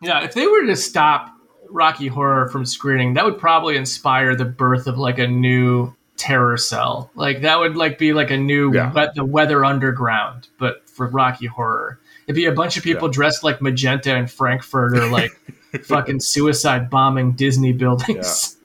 Yeah, if they were to stop Rocky Horror from screening, that would probably inspire the birth of like a new terror cell. Like that would like be like a new Yeah. we- the Weather Underground, but for Rocky Horror. It'd be a bunch of people Yeah. dressed like Magenta and Frankfurt or like fucking suicide bombing Disney buildings. Welcome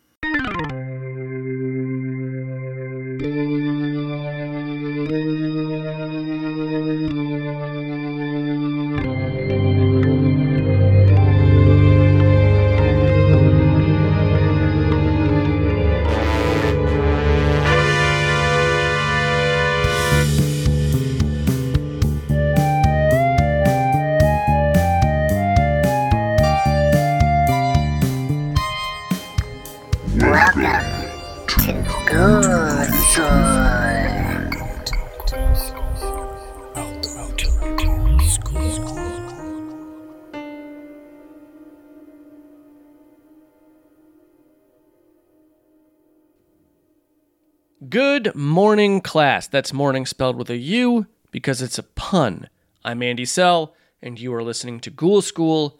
class. That's morning spelled with a U because it's a pun. I'm Andy Sell, and you are listening to Ghoul School,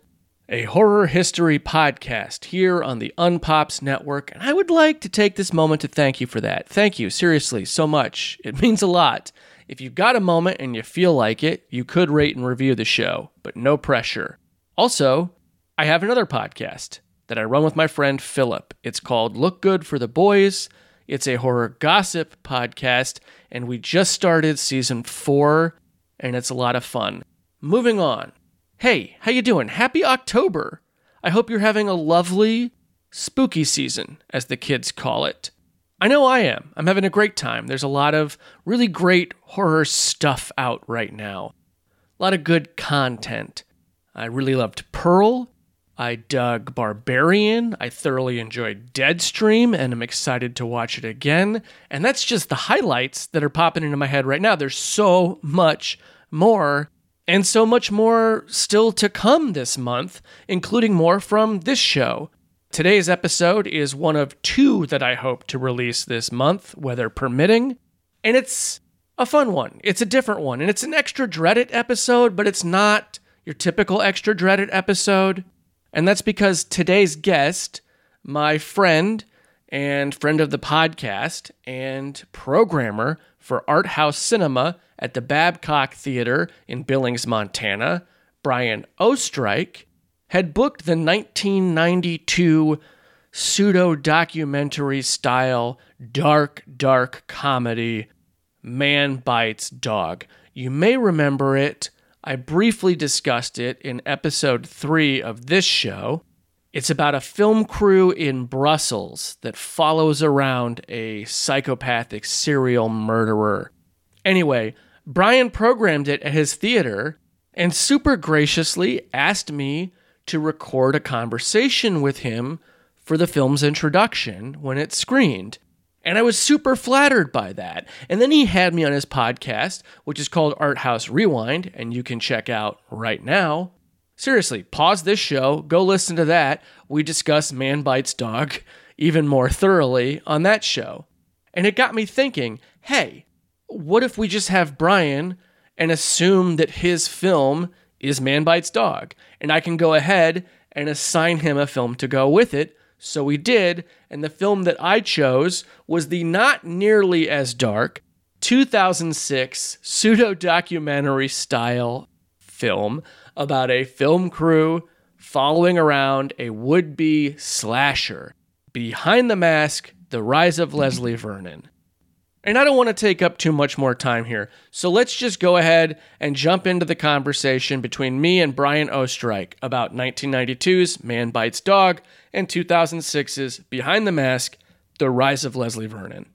a horror history podcast here on the Unpops Network. And I would like to take this moment to thank you for that. Thank you, seriously, so much. It means a lot. If you've got a moment and you feel like it, you could rate and review the show, but no pressure. Also, I have another podcast that I run with my friend Philip. It's called Look Good for the Boys. It's a horror gossip podcast, and we just started season four, and it's a lot of fun. Moving on. Hey, how you doing? Happy October. I hope you're having a lovely spooky season, as the kids call it. I know I am. I'm having a great time. There's a lot of really great horror stuff out right now. A lot of good content. I really loved Pearl. I dug Barbarian. I thoroughly enjoyed Deadstream and I'm excited to watch it again. And that's just the highlights that are popping into my head right now. There's so much more and so much more still to come this month, including more from this show. Today's episode is one of two that I hope to release this month, weather permitting. And it's a fun one. It's a different one. And it's an extra dreaded episode, but it's not your typical extra dreaded episode. And that's because today's guest, my friend and friend of the podcast and programmer for Art House Cinema at the Babcock Theater in Billings, Montana, Brian Ostrike, had booked the 1992 pseudo documentary style dark, dark comedy Man Bites Dog. You may remember it. I briefly discussed it in episode three of this show. It's about a film crew in Brussels that follows around a psychopathic serial murderer. Anyway, Brian programmed it at his theater and super graciously asked me to record a conversation with him for the film's introduction when it screened. And I was super flattered by that. And then he had me on his podcast, which is called Art House Rewind, and you can check out right now. Seriously, pause this show, go listen to that. We discuss Man Bites Dog even more thoroughly on that show. And it got me thinking hey, what if we just have Brian and assume that his film is Man Bites Dog? And I can go ahead and assign him a film to go with it. So we did, and the film that I chose was the not nearly as dark 2006 pseudo documentary style film about a film crew following around a would be slasher. Behind the Mask The Rise of Leslie Vernon. And I don't want to take up too much more time here, so let's just go ahead and jump into the conversation between me and Brian Ostrike about 1992's Man Bites Dog and 2006's Behind the Mask The Rise of Leslie Vernon.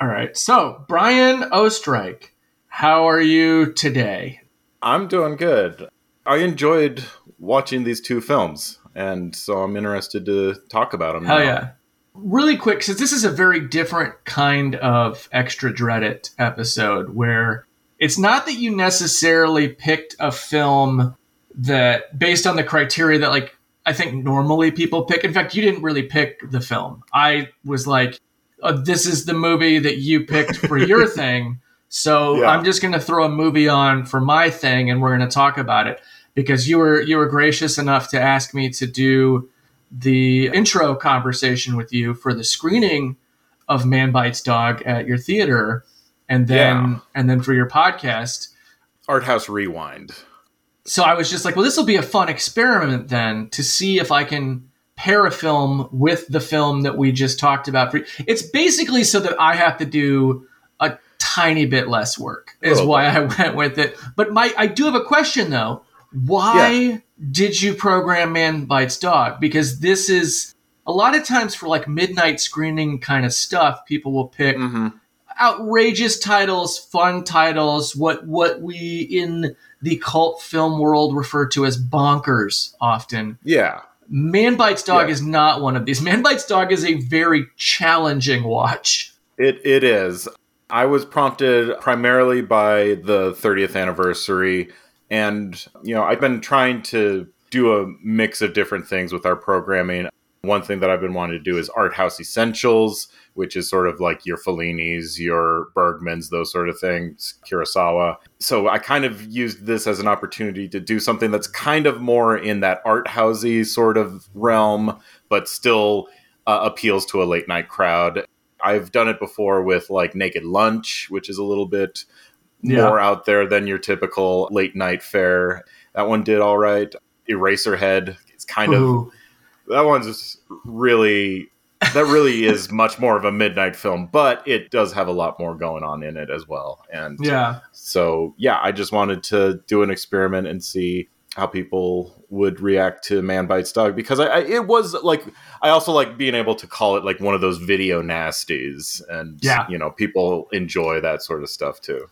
All right. So, Brian Ostrike, how are you today? I'm doing good. I enjoyed watching these two films, and so I'm interested to talk about them. Hell yeah. Really quick, since this is a very different kind of extra dreaded episode where it's not that you necessarily picked a film that based on the criteria that like I think normally people pick. In fact, you didn't really pick the film. I was like, oh, this is the movie that you picked for your thing. So Yeah. I'm just going to throw a movie on for my thing and we're going to talk about it. because you were you were gracious enough to ask me to do the intro conversation with you for the screening of Man Bites Dog at your theater, and then Yeah. and then for your podcast. Art House Rewind. So I was just like, well, this will be a fun experiment then to see if I can pair a film with the film that we just talked about. It's basically so that I have to do a tiny bit less work, is Little why I went with it. But my, I do have a question though. Why did you program Man Bites Dog? Because this is a lot of times for like midnight screening kind of stuff, people will pick hmm outrageous titles, fun titles, what what we in the cult film world refer to as bonkers often. Yeah. Man Bites Dog Yeah. is not one of these. Man Bites Dog is a very challenging watch. It it is. I was prompted primarily by the 30th anniversary, and you know I've been trying to do a mix of different things with our programming. One thing that I've been wanting to do is art house essentials, which is sort of like your Fellinis, your Bergmans, those sort of things, Kurosawa. So I kind of used this as an opportunity to do something that's kind of more in that art housey sort of realm, but still uh, appeals to a late night crowd. I've done it before with like Naked Lunch, which is a little bit Yeah. more out there than your typical late night fare. That one did all right. Eraserhead, it's kind of that one's really that really is much more of a midnight film, but it does have a lot more going on in it as well. And Yeah. so yeah, I just wanted to do an experiment and see how people would react to Man Bites Dog because I, I it was like I also like being able to call it like one of those video nasties and Yeah. you know people enjoy that sort of stuff too.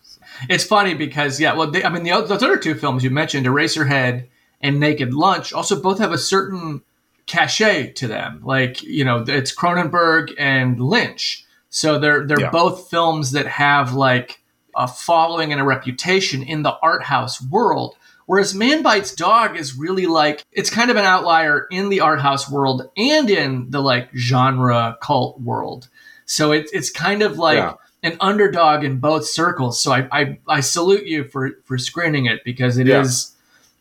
It's funny because yeah, well, they, I mean the those other two films you mentioned, Eraserhead and Naked Lunch, also both have a certain cachet to them. Like you know, it's Cronenberg and Lynch, so they're they're Yeah. both films that have like a following and a reputation in the art house world. Whereas Man Bites Dog is really like it's kind of an outlier in the art house world and in the like genre cult world. So it's it's kind of like Yeah. an underdog in both circles. So I, I, I salute you for, for screening it because it is,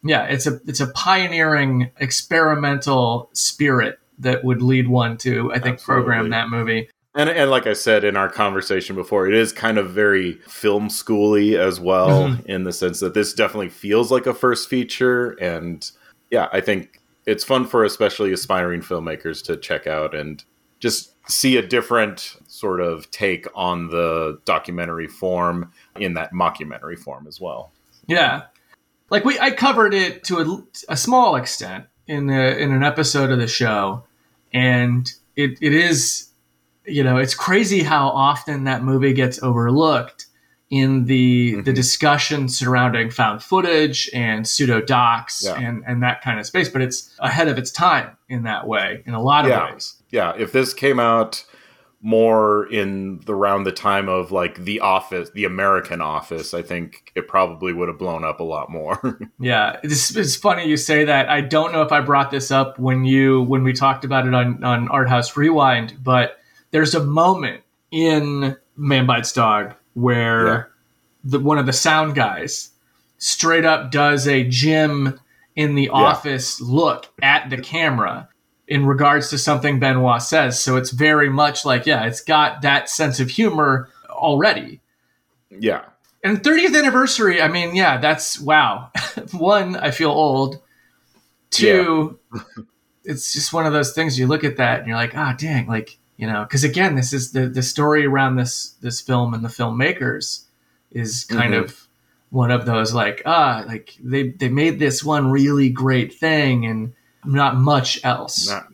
Yeah. it's a it's a pioneering experimental spirit that would lead one to I think program that movie. And and like I said in our conversation before, it is kind of very film schooly as well Mhm. in the sense that this definitely feels like a first feature and yeah, I think it's fun for especially aspiring filmmakers to check out and just see a different sort of take on the documentary form in that mockumentary form as well. Yeah, like we I covered it to a, a small extent in the in an episode of the show, and it, it is you know it's crazy how often that movie gets overlooked in the the Mhm. discussion surrounding found footage and pseudo docs Yeah. and and that kind of space but it's ahead of its time in that way in a lot of Yeah. ways Yeah, if this came out more in the around the time of like the office the american office i think it probably would have blown up a lot more Yeah, it's, it's funny you say that. I don't know if I brought this up when you when we talked about it on on Art House Rewind, but there's a moment in Man Bites Dog where Yeah. the one of the sound guys straight up does a Jim in the office look at the camera in regards to something Benoit says. So it's very much like, yeah, it's got that sense of humor already. yeah And 30th anniversary, I mean, yeah, that's wow. One, I feel old. Two, it's just one of those things you look at that and you're like, ah, dang, like, you know, because again, this is the the story around this this film and the filmmakers is kind Mhm. of one of those like, ah, like they they made this one really great thing and not much else Not-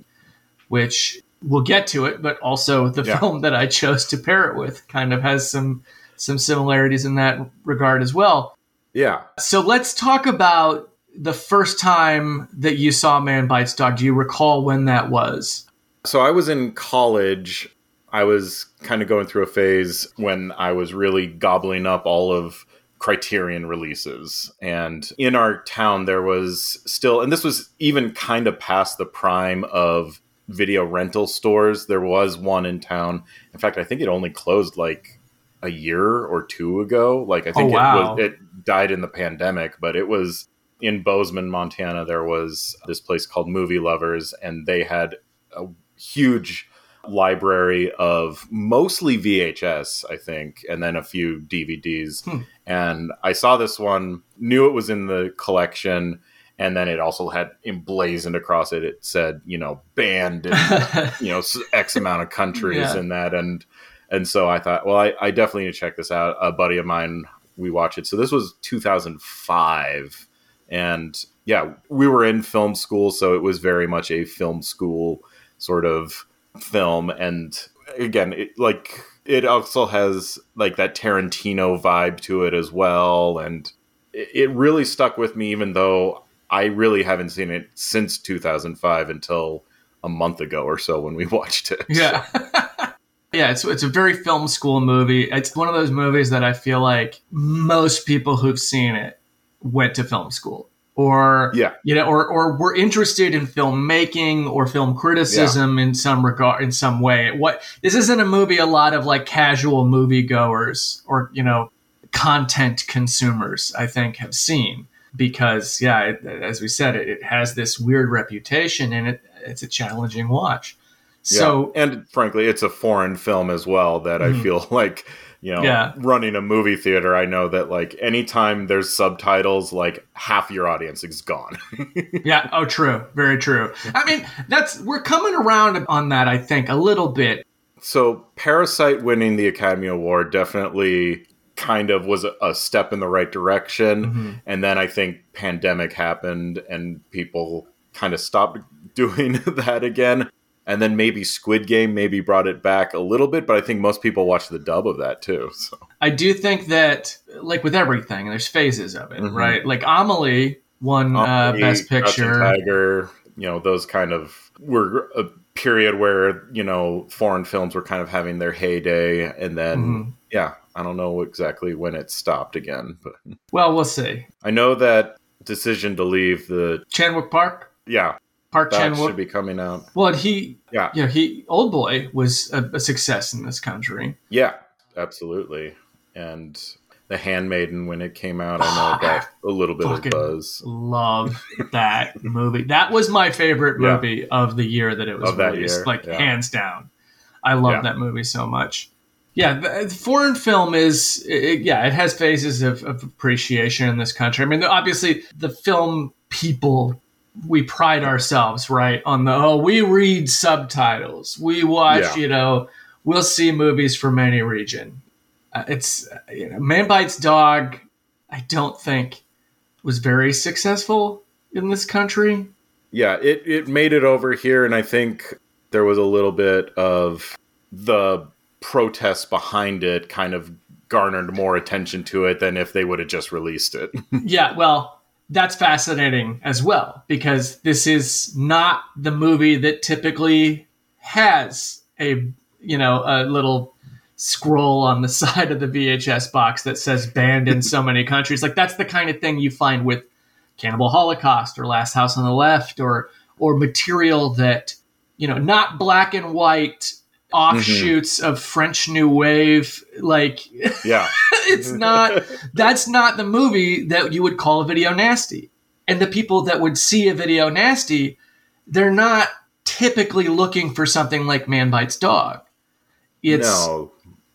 which we'll get to it, but also the Yeah. film that I chose to pair it with kind of has some some similarities in that regard as well. yeah So let's talk about the first time that you saw Man Bites Dog. Do you recall when that was? so i was in college i was kind of going through a phase when i was really gobbling up all of criterion releases. And in our town there was still and this was even kind of past the prime of video rental stores. There was one in town. In fact i think it only closed like a year or two ago. Like i think Oh, wow. it was it died in the pandemic but it was in Bozeman, Montana, there was this place called Movie Lovers, and they had a huge library of mostly VHS, I think, and then a few DVDs. Hmm. And I saw this one, knew it was in the collection, and then it also had emblazoned across it. It said, you know, banned in you know X amount of countries Yeah. and that, and and so I thought, well, I, I definitely need to check this out. A buddy of mine, we watched it. So this was 2005, and yeah, we were in film school, so it was very much a film school sort of film. And again, it, like it also has like that Tarantino vibe to it as well, and it, it really stuck with me, even though I really haven't seen it since 2005 until a month ago or so when we watched it. Yeah. yeah, it's it's a very film school movie. It's one of those movies that I feel like most people who've seen it went to film school. Or Yeah. you know, or or were interested in filmmaking or film criticism in some regard in some way. What this isn't a movie a lot of like casual moviegoers or, you know, content consumers, I think, have seen. Because yeah, it, as we said, it, it has this weird reputation and it it's a challenging watch. So yeah. and frankly, it's a foreign film as well that I Mhm. feel like, you know, Yeah. running a movie theater, I know that like anytime there's subtitles, like half your audience is gone. Yeah. Oh, true. Very true. I mean, that's we're coming around on that. I think a little bit. so Parasite winning the Academy Award definitely kind of was a, step in the right direction. Mm-hmm. And then I think pandemic happened and people kind of stopped doing that again. And then maybe Squid Game maybe brought it back a little bit, but I think most people watch the dub of that too. So I do think that, like with everything, there's phases of it, Mhm. right? Like Amelie won uh, Best Picture. Tiger, you know, those kind of were a period where, you know, foreign films were kind of having their heyday. And then, Mhm. yeah, I don't know exactly when it stopped again, but Well, we'll see. I know that Decision to Leave the, Chanwook Park, yeah, Park Chan should be coming out. Well, he, Yeah. you know, he Old Boy was a, a success in this country. Yeah, absolutely. And The Handmaiden, when it came out, I know Oh, it got a little bit of buzz. Love that movie. That was my favorite Yeah. movie of the year that it was Of that released, year, like yeah. hands down. I love Yeah. that movie so much. Yeah, foreign film is it, yeah, it has phases of, of appreciation in this country. I mean, obviously the film people we pride ourselves right on the oh we read subtitles we watch Yeah. you know we'll see movies from any region uh, it's uh, you know, man bites dog i don't think was very successful in this country Yeah, it, it made it over here, and I think there was a little bit of the protests behind it kind of garnered more attention to it than if they would have just released it. yeah well that's fascinating as well because this is not the movie that typically has a you know a little scroll on the side of the VHS box that says banned in so many countries. Like that's the kind of thing you find with Cannibal Holocaust or Last House on the Left or or material that you know not black and white offshoots of French New Wave like yeah. it's not that's not the movie that you would call a video nasty. And the people that would see a video nasty they're not typically looking for something like man bites dog. It's no,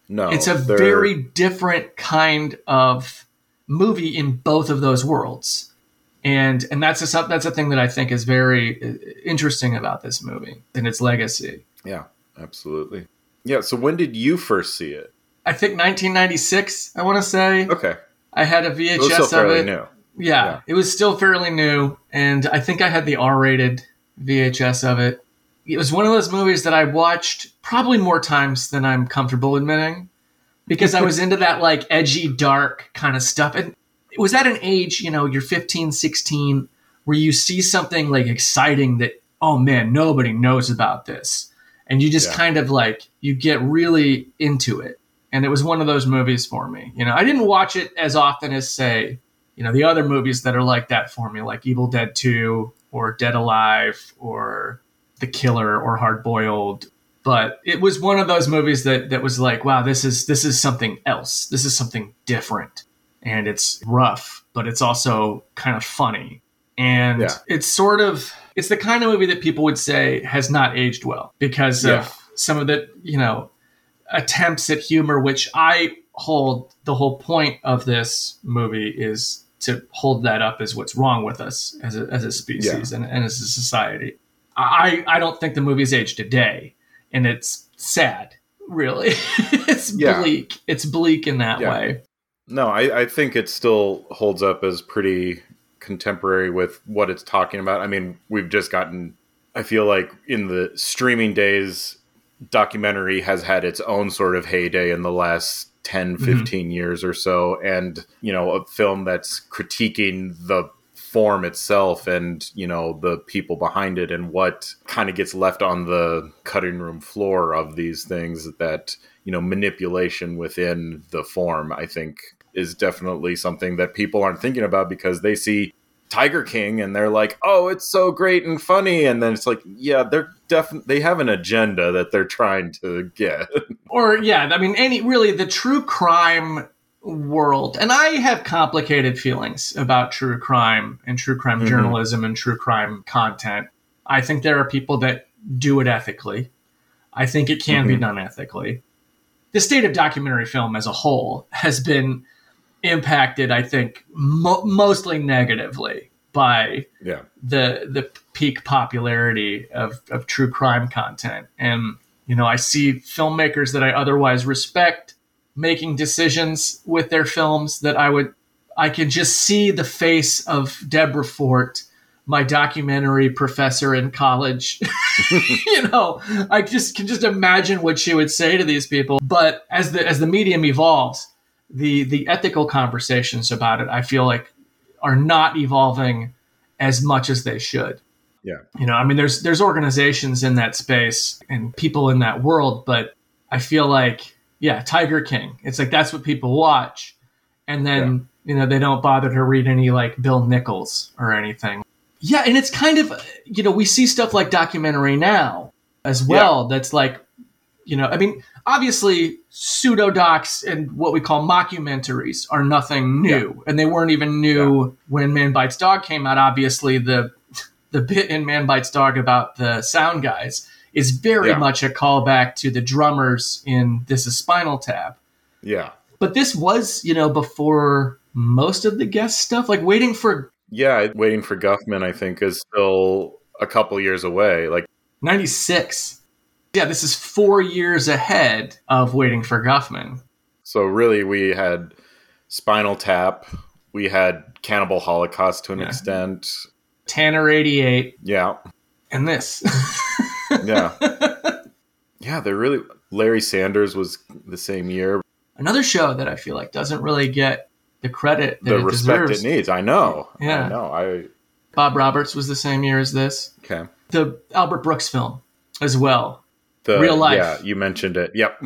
no. it's a very different kind of movie in both of those worlds. And and that's a that's a thing that i think is very uh, interesting about this movie and its legacy. Yeah, absolutely. Yeah, so when did you first see it? i think 1996 i want to say Okay. i had a It was vhs still fairly it new. Yeah, Yeah. it was still fairly new, and I think I had the R-rated VHS of it. It was one of those movies that I watched probably more times than I'm comfortable admitting, because I was into that like edgy, dark kind of stuff. And it was at an age, you know, you're 15, 16, where you see something like exciting that, oh man, nobody knows about this, and you just Yeah. kind of like you get really into it. And it was one of those movies for me. You know, I didn't watch it as often as say you know the other movies that are like that for me like evil dead 2 or dead alive or the killer or hard boiled but it was one of those movies that that was like wow this is this is something else this is something different and it's rough, but it's also kind of funny. And Yeah. it's sort of it's the kind of movie that people would say has not aged well because Yeah. of some of the, you know, attempts at humor which I hold the whole point of this movie is to hold that up as what's wrong with us as a, as a species and, and as a society. I, I don't think the movie's aged a day, and it's sad, really. it's Yeah. bleak. It's bleak in that Yeah. way. No, I, I think it still holds up as pretty contemporary with what it's talking about. I mean, we've just gotten, I feel like in the streaming days, documentary has had its own sort of heyday in the last 10, mm-hmm. 15 years or so. And, you know, a film that's critiquing the form itself and, you know, the people behind it and what kind of gets left on the cutting room floor of these things that, you know, manipulation within the form, I think is definitely something that people aren't thinking about because they see Tiger King and they're like, "Oh, it's so great and funny," and then it's like, "Yeah, they're definitely they have an agenda that they're trying to get." Or yeah, I mean, any really the true crime world, and I have complicated feelings about true crime and true crime Mhm. journalism and true crime content. I think there are people that do it ethically. I think it can be Mhm. done ethically. The state of documentary film as a whole has been impacted, I think, mo- mostly negatively by yeah, the the peak popularity of, of true crime content. And you know, I see filmmakers that I otherwise respect making decisions with their films that I would I can just see the face of Deborah Fort, my documentary professor in college. you know, I just can just imagine what she would say to these people. But as the as the medium evolves, the the ethical conversations about it, I feel like are not evolving as much as they should. Yeah. You know, I mean there's there's organizations in that space and people in that world, but I feel like yeah, Tiger King. It's like that's what people watch. And then, you know, they don't bother to read any like Bill Nichols or anything. Yeah, and it's kind of you know, we see stuff like documentary now as well that's like you know, I mean, obviously pseudo docs and what we call mockumentaries are nothing new, and they weren't even new when Man Bites Dog came out. Obviously, the the bit in Man Bites Dog about the sound guys is very Yeah. much a callback to the drummers in This Is Spinal Tap. yeah, But this was, you know, before most of the Guest stuff, like waiting for yeah. Waiting for Guffman, I think, is still a couple years away. Like, 96. Yeah, this is four years ahead of Waiting for Guffman. so really, we had Spinal Tap, we had Cannibal Holocaust to an Yeah. extent. Tanner 88, Yeah, and this. yeah, yeah. They're really. Larry Sanders was the same year. Another show that I feel like doesn't really get the credit that the it respect deserves. it needs. I know. Yeah. I know. I Bob Roberts was the same year as this. okay. The Albert Brooks film as well. The Real life. Yeah, you mentioned it. Yep.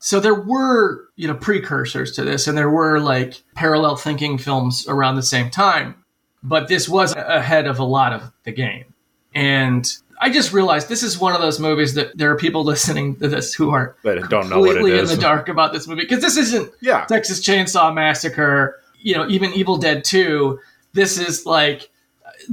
So there were, you know, precursors to this, and there were like parallel thinking films around the same time. But this was ahead of a lot of the game. And I just realized this is one of those movies that there are people listening to this who are But don't know what it completely in the dark about this movie because this isn't Yeah. Texas Chainsaw Massacre, you know, even Evil Dead 2. This is like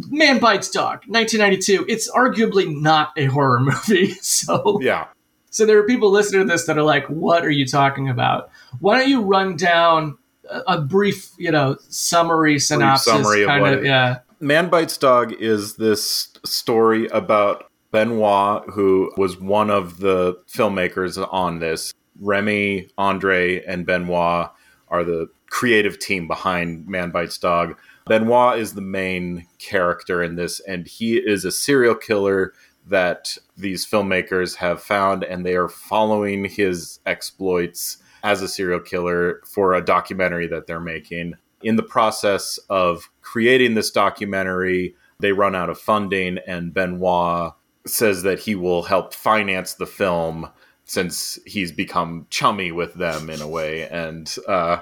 Man Bites Dog, 1992. It's arguably not a horror movie. So, Yeah. so there are people listening to this that are like, "What are you talking about?" Why don't you run down a, a brief, you know, summary synopsis, summary of kind what of, it- yeah, Man Bites Dog is this story about Benoit, who was one of the filmmakers on this. Remy, Andre, and Benoit are the creative team behind Man Bites Dog. Benoit is the main character in this, and he is a serial killer that these filmmakers have found, and they are following his exploits as a serial killer for a documentary that they're making. In the process of creating this documentary, they run out of funding, and Benoit says that he will help finance the film since he's become chummy with them in a way, and uh,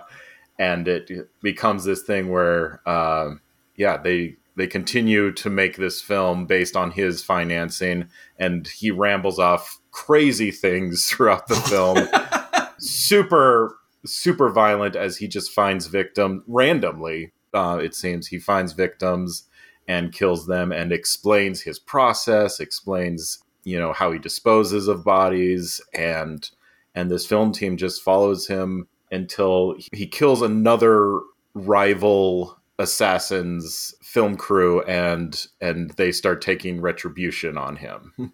and it becomes this thing where, uh, yeah, they they continue to make this film based on his financing, and he rambles off crazy things throughout the film, super super violent as he just finds victims randomly. Uh, it seems he finds victims and kills them and explains his process, explains you know how he disposes of bodies, and and this film team just follows him until he kills another rival assassins film crew and and they start taking retribution on him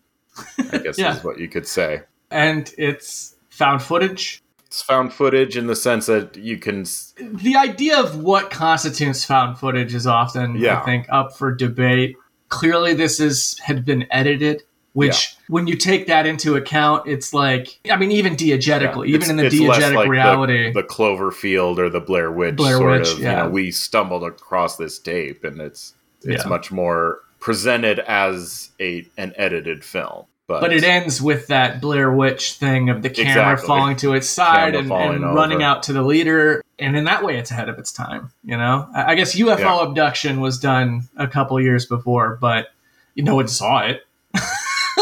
i guess Yeah. is what you could say and it's found footage. it's found footage in the sense that you can The idea of what constitutes found footage is often, Yeah. I think, up for debate. Clearly, this is had been edited, which, when you take that into account, it's like, I mean, even diegetically, even it's- in the diegetic like reality, the, cloverfield or the blair witch Blair sort Witch, of you know we stumbled across this tape and it's it's Yeah. much more presented as a an edited film but, but it ends with that Blair Witch thing of the camera Exactly. falling to its side Camera and, and running out to the leader. And in that way, it's ahead of its time. You know, I guess UFO Yeah. abduction was done a couple years before, but you no one saw it.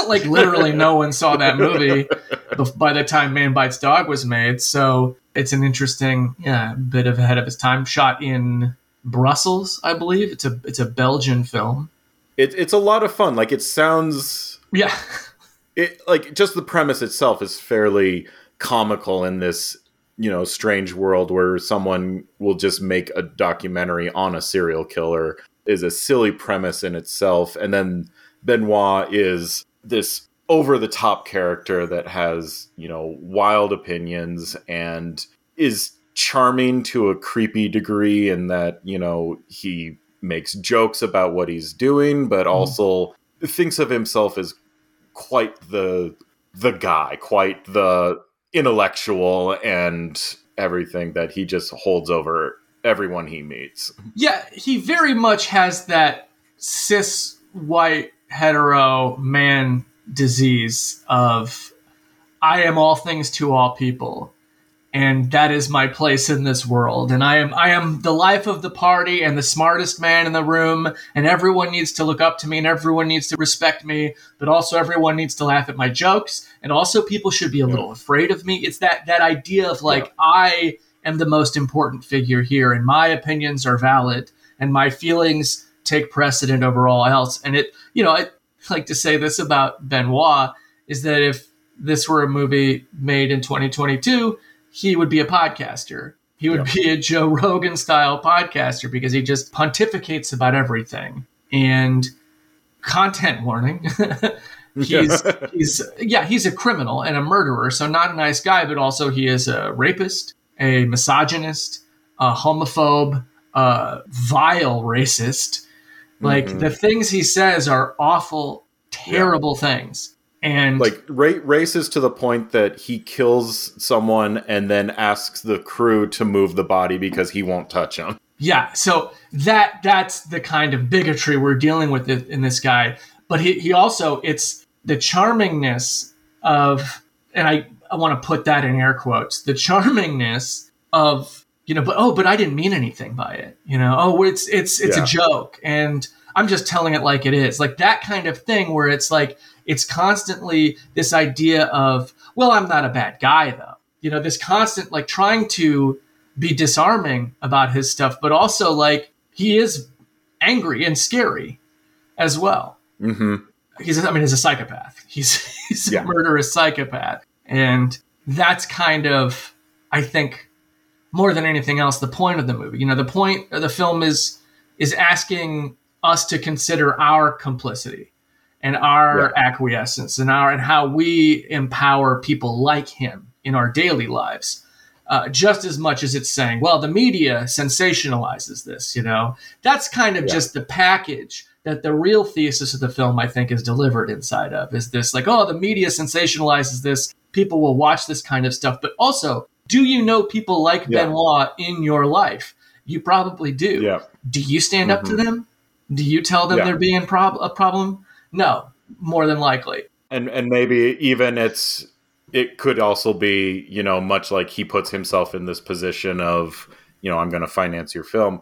like literally, no one saw that movie by the time Man Bites Dog was made. So it's an interesting, yeah, bit of ahead of its time. Shot in Brussels, I believe. It's a it's a Belgian film. it, it's a lot of fun like it sounds Yeah, it like just the premise itself is fairly comical in this you know strange world where someone will just make a documentary on a serial killer is a silly premise in itself and then benoit is this over the top character that has you know wild opinions and is charming to a creepy degree in that you know he makes jokes about what he's doing but hmm. also thinks of himself as quite the the guy, quite the intellectual and everything that he just holds over everyone he meets. Yeah, he very much has that cis white hetero man disease of I am all things to all people and that is my place in this world and I am I am the life of the party and the smartest man in the room and everyone needs to look up to me and everyone needs to respect me but also everyone needs to laugh at my jokes and also people should be a little afraid of me. It's that that idea of like I am the most important figure here and my opinions are valid and my feelings take precedent over all else and it you know I like to say this about Benoit is that if this were a movie made in 2022 he would be a podcaster. He would be a Joe Rogan style podcaster because he just pontificates about everything. And content warning. he's he's yeah, he's a criminal and a murderer, so not a nice guy, but also he is a rapist, a misogynist, a homophobe, a vile racist. Like mm-hmm. the things he says are awful, terrible things. And Like ra- racist to the point that he kills someone and then asks the crew to move the body because he won't touch him. Yeah, so that that's the kind of bigotry we're dealing with in this guy. But he, he also it's the charmingness of and I, I want to put that in air quotes, the charmingness of you know, but oh, but I didn't mean anything by it. You know, oh it's it's it's Yeah. a joke and I'm just telling it like it is. Like that kind of thing where it's like it's constantly this idea of, well, I'm not a bad guy though. You know, this constant like trying to be disarming about his stuff, but also like he is angry and scary as well. hmm He's, I mean, he's a psychopath. He's he's Yeah. a murderous psychopath, and that's kind of, I think, more than anything else, the point of the movie. You know, the point of the film is is asking us to consider our complicity and our acquiescence and our and how we empower people like him in our daily lives uh, just as much as it's saying well the media sensationalizes this you know that's kind of Yeah. just the package that the real thesis of the film i think is delivered inside of is this like oh the media sensationalizes this people will watch this kind of stuff but also do you know people like Yeah. benoit in your life you probably do Yeah. do you stand up to mm-hmm. them do you tell them Yeah. they're being prob- a problem no more than likely And and maybe even it's it could also be, you know, much like he puts himself in this position of, you know, I'm going to finance your film.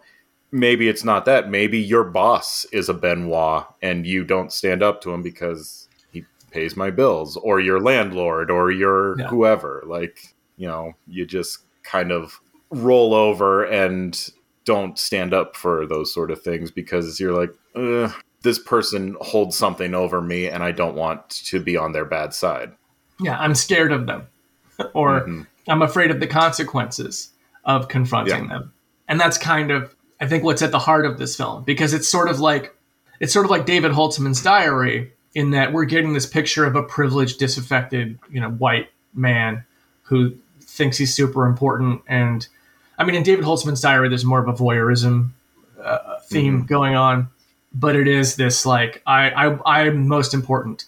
Maybe it's not that. Maybe your boss is a Benoit and you don't stand up to him because he pays my bills or your landlord or your Yeah. whoever. Like, you know, you just kind of roll over and don't stand up for those sort of things because you're like, this person holds something over me and I don't want to be on their bad side. Yeah, I'm scared of them, or Mhm. I'm afraid of the consequences of confronting Yeah. them. And that's kind of, I think, what's at the heart of this film because it's sort of like, it's sort of like David Holzman's diary in that we're getting this picture of a privileged, disaffected, you know, white man who thinks he's super important. And I mean, in David Holzman's diary, there's more of a voyeurism uh, theme going on, but it is this like, I, I, I'm most important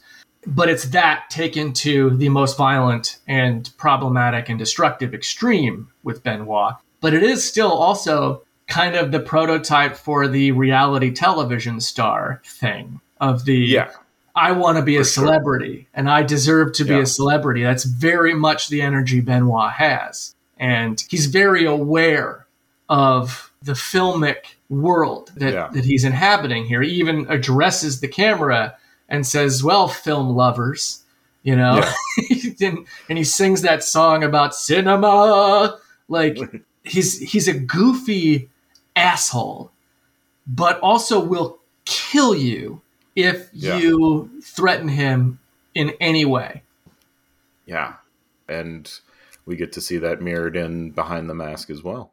but it's that taken to the most violent and problematic and destructive extreme with Benoit. But it is still also kind of the prototype for the reality television star thing of the Yeah. I want to be a For sure. celebrity and I deserve to be a celebrity. That's very much the energy Benoit has. And he's very aware of the filmic world that, Yeah. that he's inhabiting here. He even addresses the camera and says, Well, film lovers, you know, and, and he sings that song about cinema. Like he's he's a goofy asshole, but also will kill you if Yeah. you threaten him in any way. Yeah. And we get to see that mirrored in Behind the Mask as well.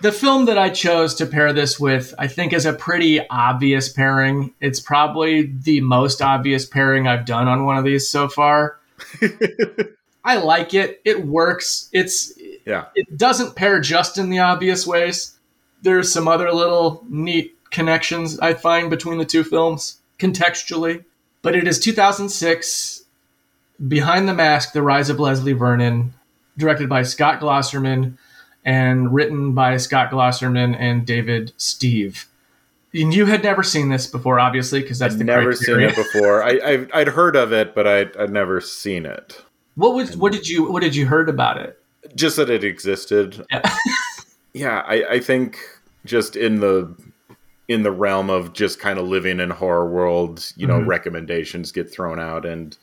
The film that I chose to pair this with, I think, is a pretty obvious pairing. It's probably the most obvious pairing I've done on one of these so far. I like it. It works. It's Yeah. it doesn't pair just in the obvious ways. There's some other little neat connections I find between the two films contextually. But it is 2006, Behind the Mask: The Rise of Leslie Vernon, directed by Scott Glosserman and written by Scott Glosserman and David Stieve. And you had never seen this before, obviously, because that's I've the never criteria. seen it before. I, I've, I'd heard of it, but I'd, I'd never seen it. What was what did you what did you heard about it? Just that it existed. Yeah. yeah, I, I think just in the in the realm of just kind of living in horror world, you know, Mhm. recommendations get thrown out, and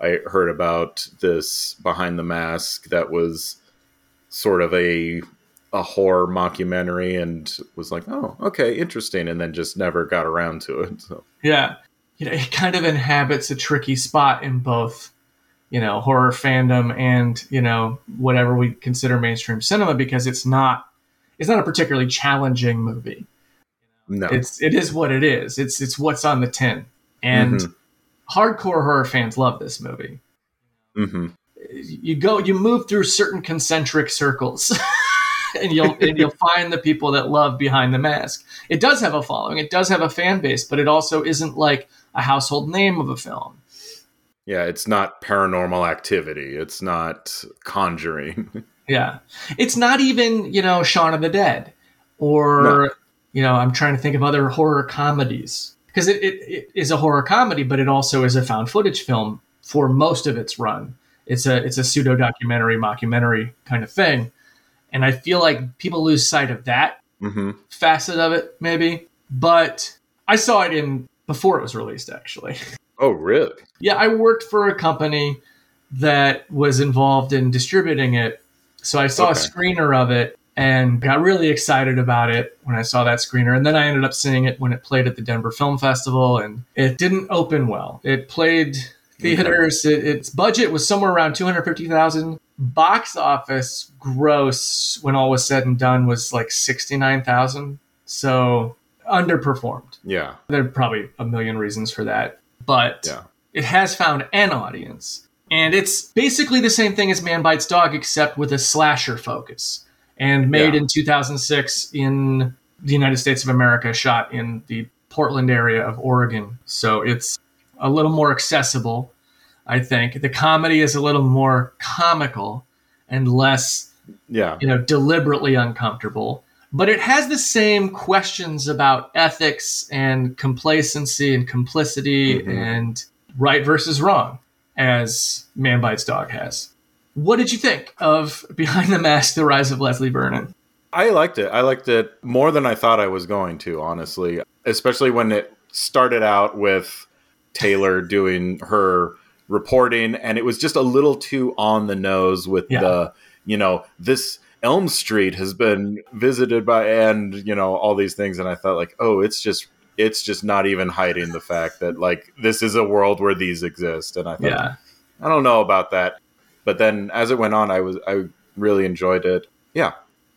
I heard about this behind the mask that was sort of a a horror mockumentary, and was like, oh, okay, interesting, and then just never got around to it. So Yeah. You know, it kind of inhabits a tricky spot in both, you know, horror fandom and, you know, whatever we consider mainstream cinema because it's not it's not a particularly challenging movie. No, It's it is what it is. It's it's what's on the tin. And Mhm. hardcore horror fans love this movie. hmm You go you move through certain concentric circles. and you'll and you'll find the people that love behind the mask. It does have a following. It does have a fan base, but it also isn't like a household name of a film. yeah, it's not paranormal activity. It's not Conjuring. Yeah. It's not even, you know, Shaun of the Dead or, No. You know, I'm trying to think of other horror comedies because it, it, it is a horror comedy, but it also is a found footage film for most of its run. It's a, it's a pseudo documentary, mockumentary kind of thing. And I feel like people lose sight of that hmm facet of it, maybe. But I saw it in before it was released, actually. Oh, really? Yeah, I worked for a company that was involved in distributing it. So I saw a screener of it and got really excited about it when I saw that screener. And then I ended up seeing it when it played at the Denver Film Festival, and it didn't open well. It played theaters. It, its budget was somewhere around two hundred fifty thousand. Box office gross, when all was said and done, was like sixty nine thousand. So underperformed. Yeah. There are probably a million reasons for that, but Yeah. it has found an audience. And it's basically the same thing as Man Bites Dog, except with a slasher focus. And made Yeah. in 2006 in the United States of America, shot in the Portland area of Oregon. So it's a little more accessible, I think. The comedy is a little more comical and less Yeah. you know, deliberately uncomfortable. But it has the same questions about ethics and complacency and complicity Mhm. and right versus wrong as Man Bites Dog has. What did you think of Behind the Mask: The Rise of Leslie Vernon? I liked it. I liked it more than I thought I was going to, honestly. Especially when it started out with Taylor doing her reporting and it was just a little too on the nose with Yeah. the, you know, this Elm Street has been visited by and you know all these things and I thought like oh it's just it's just not even hiding the fact that like this is a world where these exist and I thought Yeah. I don't know about that but then as it went on I was I really enjoyed it yeah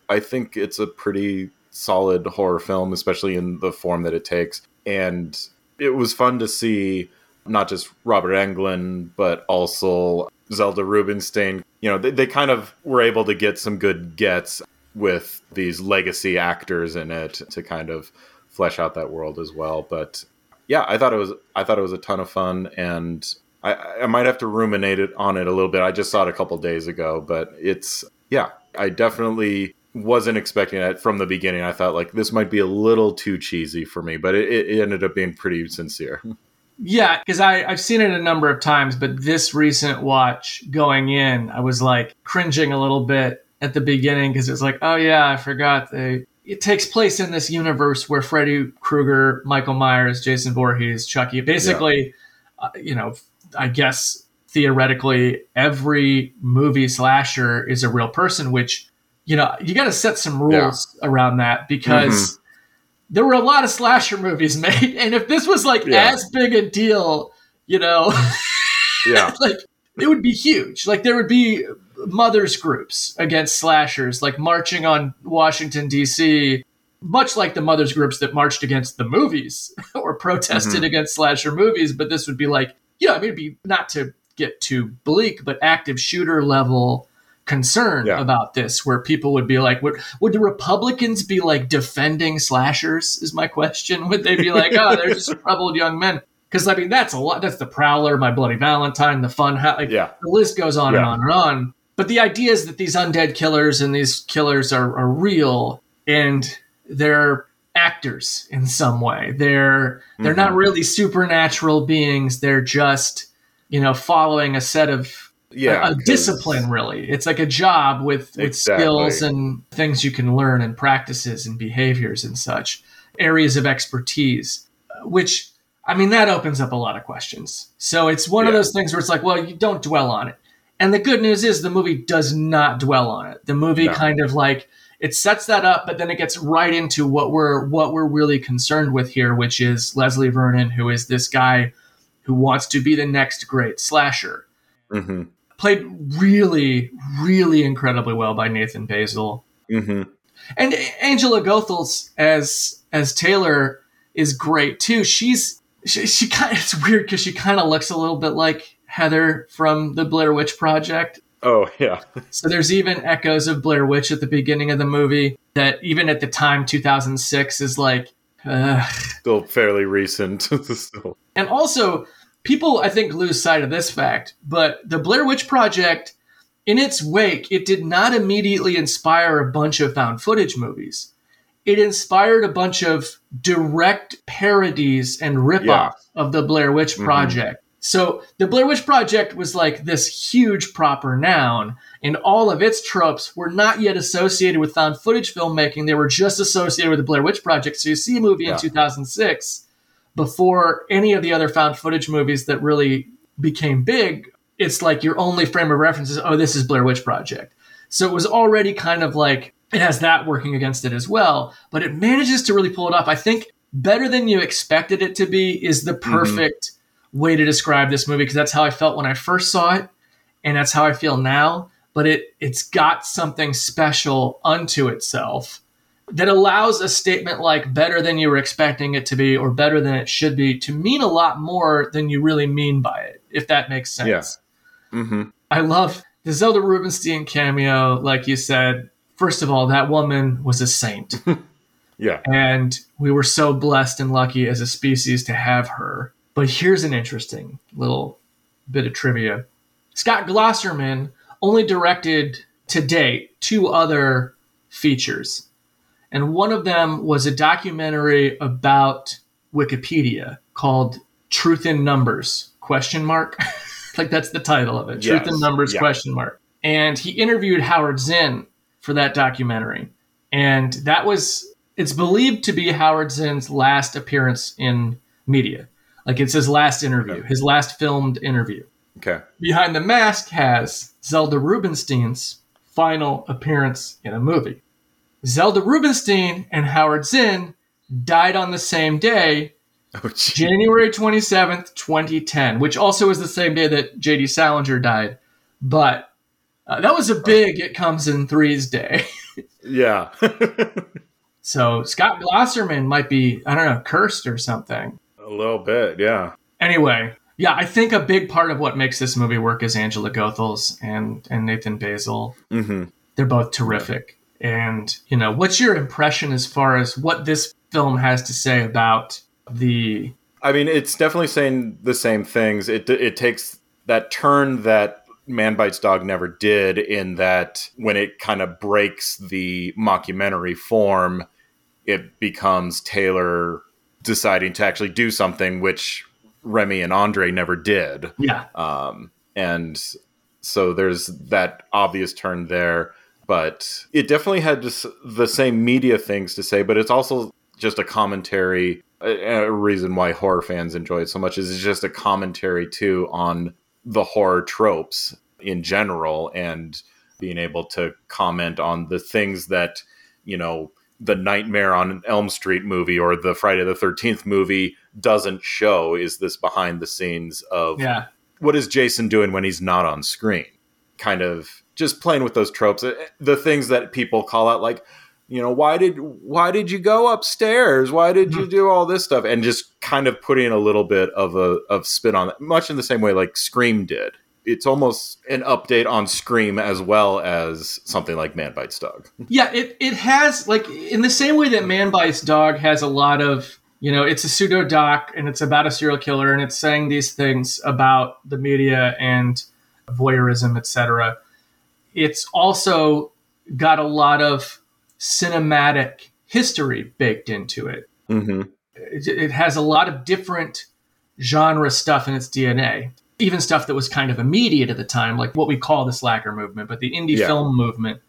I think it's a pretty solid horror film especially in the form that it takes and it was fun to see not just Robert Englund, but also Zelda Rubinstein. You know, they, they kind of were able to get some good gets with these legacy actors in it to kind of flesh out that world as well. But yeah, I thought it was I thought it was a ton of fun, and I, I might have to ruminate it on it a little bit. I just saw it a couple days ago, but it's yeah, I definitely wasn't expecting that from the beginning. I thought like this might be a little too cheesy for me, but it, it ended up being pretty sincere. Yeah, because I've seen it a number of times, but this recent watch going in, I was like cringing a little bit at the beginning because it's like, oh yeah, I forgot they. It takes place in this universe where Freddy Krueger, Michael Myers, Jason Voorhees, Chucky, basically, uh, you know, I guess theoretically every movie slasher is a real person, which you know you got to set some rules around that because there were a lot of slasher movies made, and if this was like Yeah. as big a deal, you know, yeah, like it would be huge. Like there would be mothers groups against slashers, like marching on Washington D.C. Much like the mothers groups that marched against the movies or protested Mhm. against slasher movies, but this would be like, yeah, I mean, it'd be not to get too bleak, but active shooter level concern Yeah. about this, where people would be like, would, would the Republicans be like defending slashers? Is my question. Would they be like, oh, they're just troubled young men? Because I mean, that's a lot. That's the Prowler, My Bloody Valentine, the Fun House. Like, yeah, the list goes on and on and on. But the idea is that these undead killers and these killers are, are real and they're actors in some way. They're they're not Mhm. really supernatural beings. They're just you know following a set of yeah. a, a discipline. Really, it's like a job with with Exactly. skills and things you can learn and practices and behaviors and such areas of expertise, which. I mean, that opens up a lot of questions. So it's one of those things where it's like, well, you don't dwell on it. And the good news is the movie does not dwell on it. The movie No. kind of like it sets that up, but then it gets right into what we're what we're really concerned with here, which is Leslie Vernon, who is this guy who wants to be the next great slasher. Mhm. Played really, really incredibly well by Nathan Baesel. Mhm. And Angela Goethals as as Taylor is great too. She's she, she kind it's weird because she kind of looks a little bit like Heather from the Blair Witch Project. Oh yeah. So there's even echoes of Blair Witch at the beginning of the movie that even at the time 2006 is like uh, Still fairly recent. And also people I think lose sight of this fact, but the Blair Witch Project in its wake it did not immediately inspire a bunch of found footage movies. It inspired a bunch of direct parodies and ripoffs Yeah. of the Blair Witch Mhm. Project. So the Blair Witch Project was like this huge proper noun, and all of its tropes were not yet associated with found footage filmmaking. They were just associated with the Blair Witch Project. So you see a movie in 2006 before any of the other found footage movies that really became big. It's like your only frame of reference is, oh, this is Blair Witch Project. So it was already kind of like it has that working against it as well, but it manages to really pull it off. I think better than you expected it to be is the mm-hmm. perfect way to describe this movie because that's how I felt when I first saw it, and that's how I feel now. But it it's got something special unto itself that allows a statement like better than you were expecting it to be or better than it should be to mean a lot more than you really mean by it, if that makes sense. Yeah. hmm I love the Zelda Rubinstein cameo, like you said. First of all, that woman was a saint. Yeah. and we were so blessed and lucky as a species to have her. But here's an interesting little bit of trivia Scott Glosserman only directed to date two other features. And one of them was a documentary about Wikipedia called Truth in Numbers question mark. like that's the title of it. Truth in Numbers Yeah. question mark. And he interviewed Howard Zinn for that documentary. And that was it's believed to be Howard Zinn's last appearance in media. Like it's his last interview, Okay. his last filmed interview. Okay. Behind the Mask has Zelda Rubinstein's final appearance in a movie. Zelda Rubinstein and Howard Zinn died on the same day, Oh. January 27th, 2010, which also is the same day that J.D. Salinger died. But uh, that was a big It Comes in Threes day. yeah. So Scott Glosserman might be, I don't know, cursed or something. A little bit, yeah. Anyway, yeah, I think a big part of what makes this movie work is Angela Goethals and, and Nathan Baesel. hmm They're both terrific. And, you know, what's your impression as far as what this film has to say about the. I mean, it's definitely saying the same things. It it takes that turn that Man Bites Dog never did in that when it kind of breaks the mockumentary form, it becomes Taylor deciding to actually do something which Remy and Andre never did. Yeah. Um, and so there's that obvious turn there, but it definitely had just the same media things to say, but it's also just a commentary. A, a reason why horror fans enjoy it so much is it's just a commentary too on the horror tropes in general and being able to comment on the things that, you know, the Nightmare on Elm Street movie or the Friday the 13th movie doesn't show is this behind the scenes of Yeah. what is Jason doing when he's not on screen? Kind of just playing with those tropes, Uh, the things that people call out, like, you know, why did why did you go upstairs? Why did you do all this stuff? And just kind of putting a little bit of a of spin on it, much in the same way like Scream did. It's almost an update on Scream as well as something like Man Bites Dog. Yeah, it, it has, like, in the same way that Man Bites Dog has a lot of, you know, it's a pseudo doc and it's about a serial killer and it's saying these things about the media and voyeurism, etc. It's also got a lot of cinematic history baked into it. Mm-hmm. It, it has a lot of different genre stuff in its DNA. Even stuff that was kind of immediate at the time, like what we call the slacker movement, but the indie Yeah. film movement.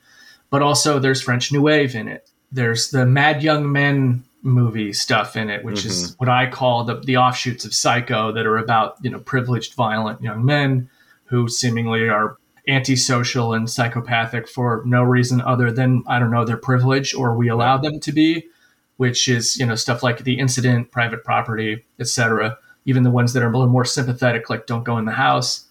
But also, there's French New Wave in it. There's the Mad Young Men movie stuff in it, which is mm-hmm. what I call the, the offshoots of Psycho that are about you know privileged, violent young men who seemingly are antisocial and psychopathic for no reason other than I don't know their privilege or we allow them to be, which is you know stuff like the incident, private property, etc. Even the ones that are a little more sympathetic, like don't go in the house,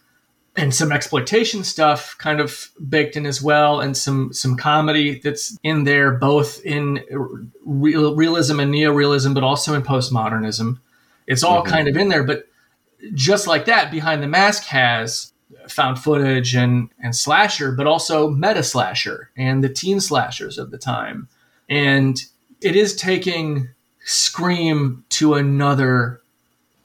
and some exploitation stuff kind of baked in as well, and some some comedy that's in there, both in real, realism and neorealism, but also in postmodernism. It's all mm-hmm. kind of in there, but just like that, Behind the Mask has found footage and and slasher, but also meta slasher and the teen slashers of the time, and it is taking Scream to another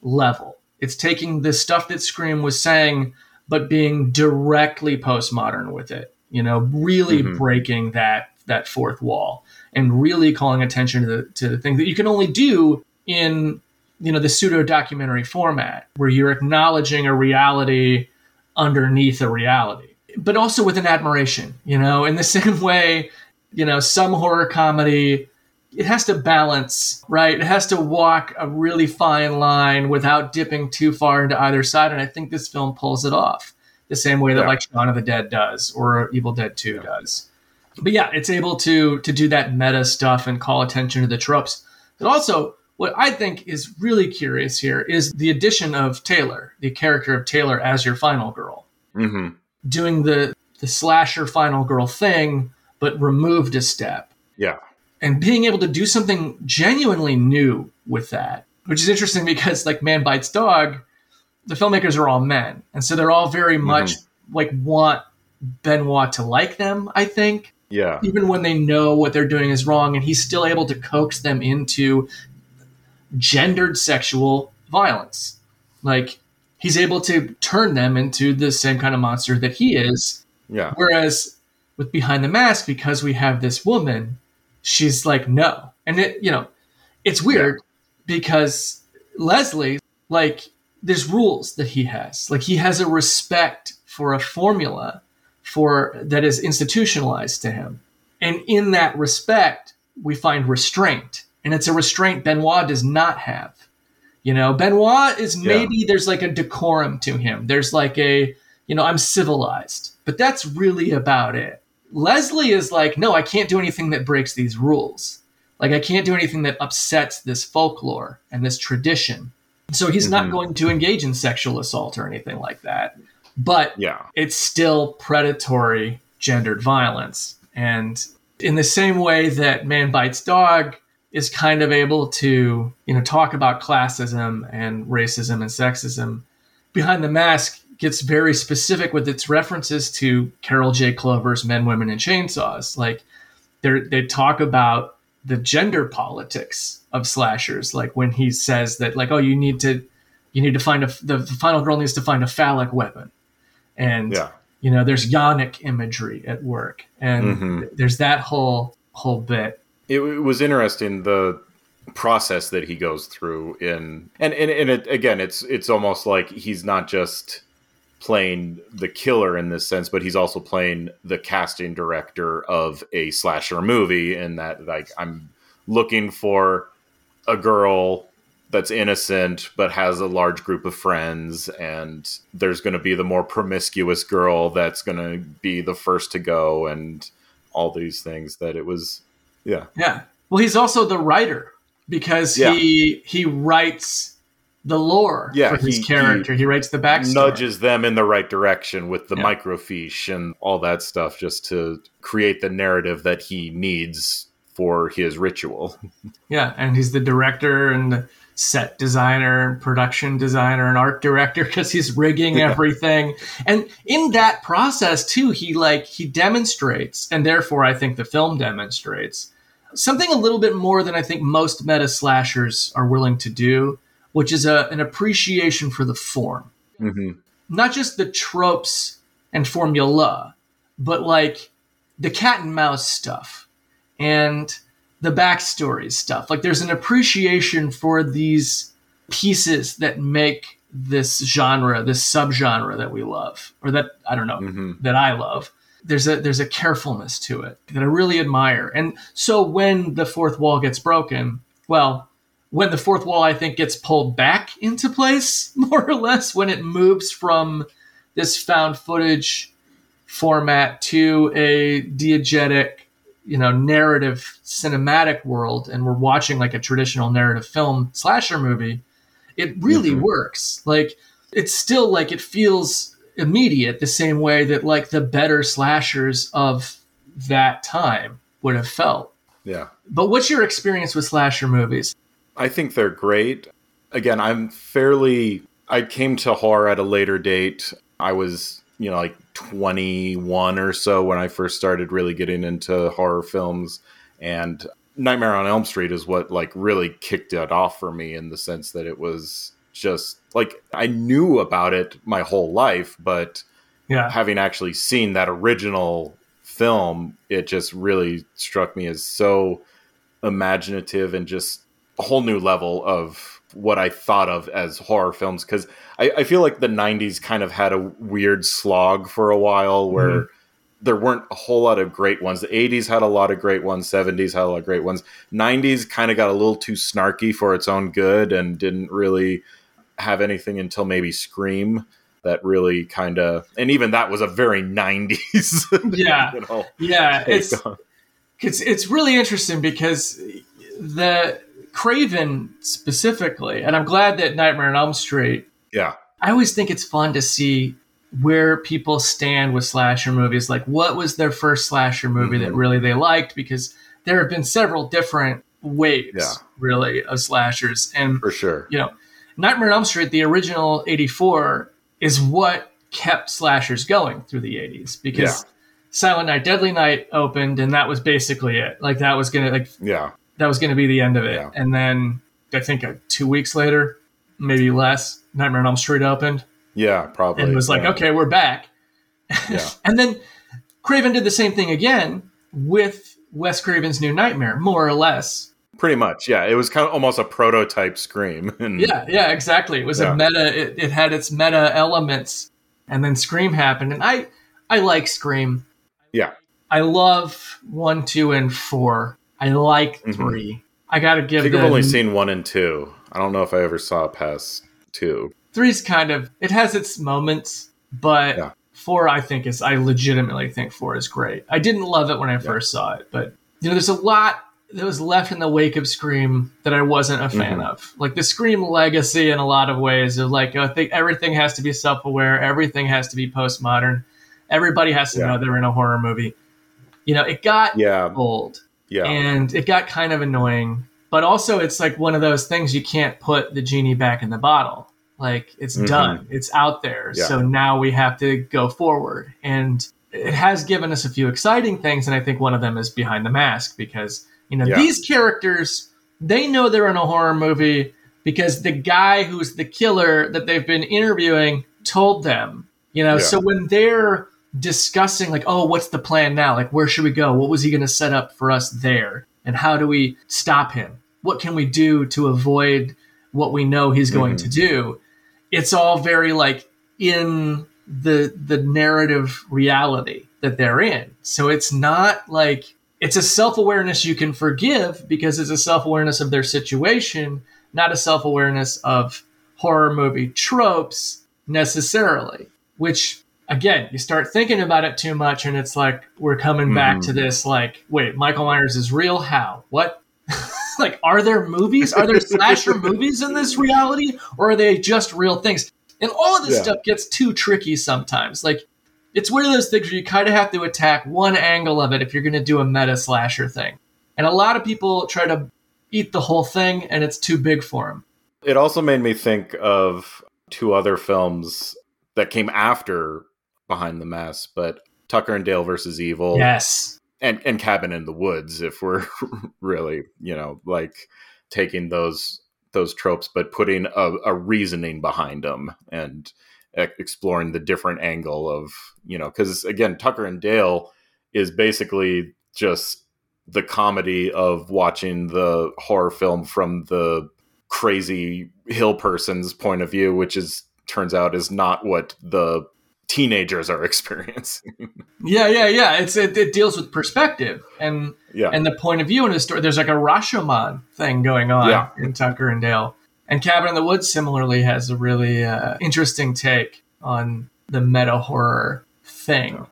level. It's taking the stuff that Scream was saying, but being directly postmodern with it. You know, really Mhm. breaking that that fourth wall and really calling attention to the to the things that you can only do in you know the pseudo documentary format where you're acknowledging a reality underneath a reality but also with an admiration you know in the same way you know some horror comedy it has to balance right it has to walk a really fine line without dipping too far into either side and i think this film pulls it off the same way that Yeah. like Shaun of the Dead does or Evil Dead 2 does but yeah it's able to to do that meta stuff and call attention to the tropes but also what I think is really curious here is the addition of Taylor, the character of Taylor as your final girl, Mm-hmm. doing the the slasher final girl thing, but removed a step Yeah. And being able to do something genuinely new with that, which is interesting because like Man Bites Dog, the filmmakers are all men, and so they're all very mm-hmm. much like want Benoit to like them. I think Yeah. even when they know what they're doing is wrong, and he's still able to coax them into gendered sexual violence. Like he's able to turn them into the same kind of monster that he is. Yeah. Whereas with Behind the Mask, because we have this woman, she's like, no. And it, you know, it's weird because Leslie, like, there's rules that he has. Like he has a respect for a formula for that is institutionalized to him. And in that respect, we find restraint. And it's a restraint Benoit does not have. You know, Benoit is Yeah. maybe there's like a decorum to him. There's like a, you know, I'm civilized. But that's really about it. Leslie is like, no, I can't do anything that breaks these rules. Like, I can't do anything that upsets this folklore and this tradition. So he's not Mhm. going to engage in sexual assault or anything like that. But Yeah. it's still predatory gendered violence. And in the same way that Man Bites Dog is kind of able to, you know, talk about classism and racism and sexism, Behind the Mask gets very specific with its references to Carol J. Clover's Men, Women, and Chainsaws. Like they they talk about the gender politics of slashers, like when he says that, like, oh, you need to you need to find a the, the final girl needs to find a phallic weapon, and Yeah. you know there's yonic imagery at work, and Mhm. there's that whole whole bit. it, it was interesting the process that he goes through in and and, and it, again it's it's almost like he's not just playing the killer in this sense but he's also playing the casting director of a slasher movie and that like i'm looking for a girl that's innocent but has a large group of friends and there's going to be the more promiscuous girl that's going to be the first to go and all these things that it was yeah Yeah. Well, he's also the writer because Yeah. he he writes the lore Yeah, for his he- character. He, writes the backstory. nudges them in the right direction with the Yeah. microfiche and all that stuff just to create the narrative that he needs for his ritual. Yeah, and he's the director and set designer and production designer and art director because he's rigging everything. And in that process too, he like he demonstrates, and therefore I think the film demonstrates something a little bit more than I think most meta slashers are willing to do, which is a, an appreciation for the form. Mm-hmm. not just the tropes and formula, but like the cat and mouse stuff and the backstory stuff. Like there's an appreciation for these pieces that make this genre, this subgenre that we love, or that I don't know, Mm-hmm. that I love. There's a there's a carefulness to it that I really admire. And so when the fourth wall gets broken, well, when the fourth wall I think gets pulled back into place, more or less, when it moves from this found footage format to a diegetic, you know, narrative cinematic world, and we're watching like a traditional narrative film slasher movie, it really Mhm. works. Like it's still like it feels immediate the same way that like the better slashers of that time would have felt. Yeah. But what's your experience with slasher movies? I think they're great. Again, I'm fairly. I came to horror at a later date. I was, you know, like 21 or so when I first started really getting into horror films. And Nightmare on Elm Street is what, like, really kicked it off for me in the sense that it was just like I knew about it my whole life, but Yeah. having actually seen that original film, it just really struck me as so imaginative and just a whole new level of what I thought of as horror films. Because I, I feel like the 90s kind of had a weird slog for a while where Mhm. there weren't a whole lot of great ones. The 80s had a lot of great ones, 70s had a lot of great ones. 90s kind of got a little too snarky for its own good and didn't really have anything until maybe Scream that really kind of and even that was a very 90s Yeah. you know Yeah, it's on- it's it's really interesting because the Craven specifically, and I'm glad that Nightmare on Elm Street. yeah I always think it's fun to see where people stand with slasher movies. Like, what was their first slasher movie that Mhm. really they liked? Because there have been several different waves, Yeah. really, of slashers, and for sure you know, Nightmare on Elm Street, the original '84, is what kept slashers going through the '80s because Yeah. Silent Night, Deadly Night opened, and that was basically it. Like that was gonna like yeah that was gonna be the end of it. Yeah. And then I think uh, two weeks later, maybe less, Nightmare on Elm Street opened, yeah probably and it was like, yeah. okay, we're back. yeah And then Craven did the same thing again with Wes Craven's New Nightmare, more or less. pretty much yeah it was kind of almost a prototype scream and Yeah, yeah, exactly. It was Yeah. a meta. It, it had its meta elements, and then Scream happened, and I I like Scream. yeah I love one, two, and four. I like Mhm. 3 I got to give. i think the i've only seen one and two i don't know if i ever saw past two three's kind of it has its moments, but Yeah. four I think is I legitimately think four is great. I didn't love it when I first saw it, but you know, there's a lot that was left in the wake of Scream that I wasn't a fan Mhm. of. Like the Scream legacy in a lot of ways of like I think everything has to be self aware, everything has to be postmodern, everybody has to Yeah. know they're in a horror movie. You know, it got Yeah, old yeah, and it got kind of annoying. But also, it's like one of those things you can't put the genie back in the bottle. Like it's Mhm. done, it's out there. Yeah. So now we have to go forward, and it has given us a few exciting things. And I think one of them is behind the mask because you know Yeah. these characters they know they're in a horror movie because the guy who's the killer that they've been interviewing told them. You know, Yeah. so when they're discussing like, oh, what's the plan now? Like, where should we go? What was he going to set up for us there? And how do we stop him? What can we do to avoid what we know he's going Mhm. to do? It's all very like in the the narrative reality that they're in. So it's not like it's a self-awareness you can forgive because it's a self-awareness of their situation, not a self-awareness of horror movie tropes necessarily. Which again, you start thinking about it too much and it's like we're coming back Mhm. to this like, wait, Michael Myers is real? How? What? like are there movies? Are there slasher movies in this reality? Or are they just real things? And all of this Yeah. stuff gets too tricky sometimes. Like it's one of those things where you kind of have to attack one angle of it if you're going to do a meta slasher thing. And a lot of people try to eat the whole thing, and it's too big for them. It also made me think of two other films that came after Behind the Mask, but Tucker and Dale versus Evil Yes. and, and Cabin in the Woods, if we're really, you know, like taking those those tropes, but putting a, a reasoning behind them and e- exploring the different angle of, you know, because again, Tucker and Dale is basically just the comedy of watching the horror film from the crazy hill person's point of view, which is turns out is not what the teenagers are experiencing. Yeah, yeah, yeah. It's it, it deals with perspective and yeah. and the point of view in a story. There's like a Rashomon thing going on Yeah. in Tucker and Dale. And Cabin in the Woods similarly has a really uh, interesting take on the meta horror thing.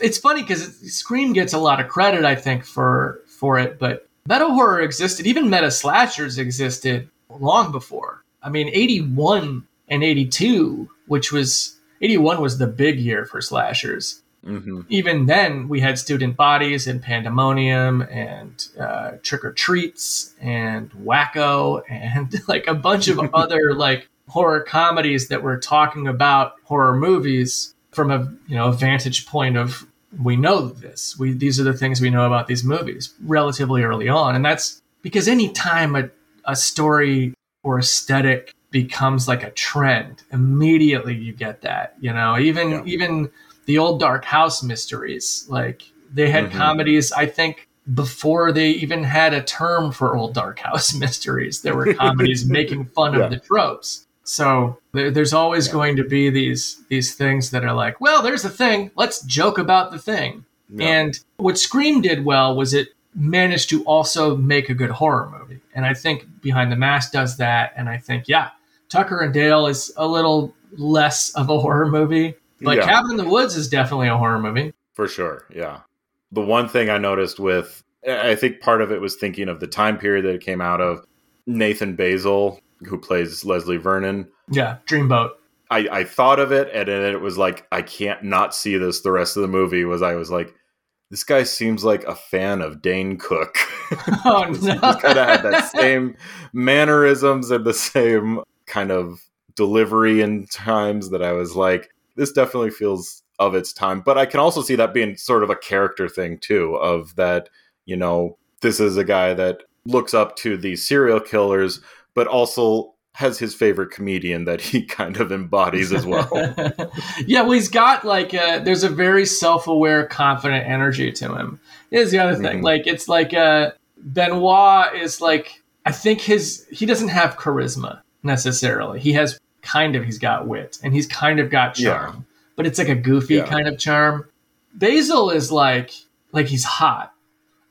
It's funny because Scream gets a lot of credit, I think, for for it, but meta horror existed. Even meta slashers existed long before. I mean, eighty one and eighty two, which was eighty one was the big year for slashers. Hmm even then we had student bodies and pandemonium and uh, trick or treats and wacko and like a bunch of other like horror comedies that were talking about horror movies from a you know a vantage point of we know this. We these are the things we know about these movies relatively early on. And that's because any time a, a story or aesthetic becomes like a trend immediately you get that you know even Yeah. even the old dark house mysteries like they had Mhm. comedies i think before they even had a term for old dark house mysteries there were comedies making fun Yeah. of the tropes so there, there's always Yeah. going to be these these things that are like well there's a thing let's joke about the thing and what Scream did well was it managed to also make a good horror movie. And I think Behind the Mask does that. And I think, yeah, Tucker and Dale is a little less of a horror movie. But Yeah. Cabin in the Woods is definitely a horror movie. For sure, yeah. The one thing I noticed with, I think part of it was thinking of the time period that it came out of. Nathan Baesel, who plays Leslie Vernon, Yeah, Dreamboat. I, I thought of it, and then it was like, I can't not see this the rest of the movie. Was I was like, this guy seems like a fan of Dane Cook. Oh, no. kind of had that same mannerisms and the same kind of delivery in times that I was like, this definitely feels of its time. But I can also see that being sort of a character thing too, of that, you know, this is a guy that looks up to these serial killers, but also has his favorite comedian that he kind of embodies as well. yeah, well, he's got like a, there's a very self-aware, confident energy to him. Is the other thing, Mhm. like it's like uh, Benoit is like I think his he doesn't have charisma necessarily. He has kind of he's got wit and he's kind of got charm, but it's like a goofy Yeah. kind of charm. Baesel is like like he's hot,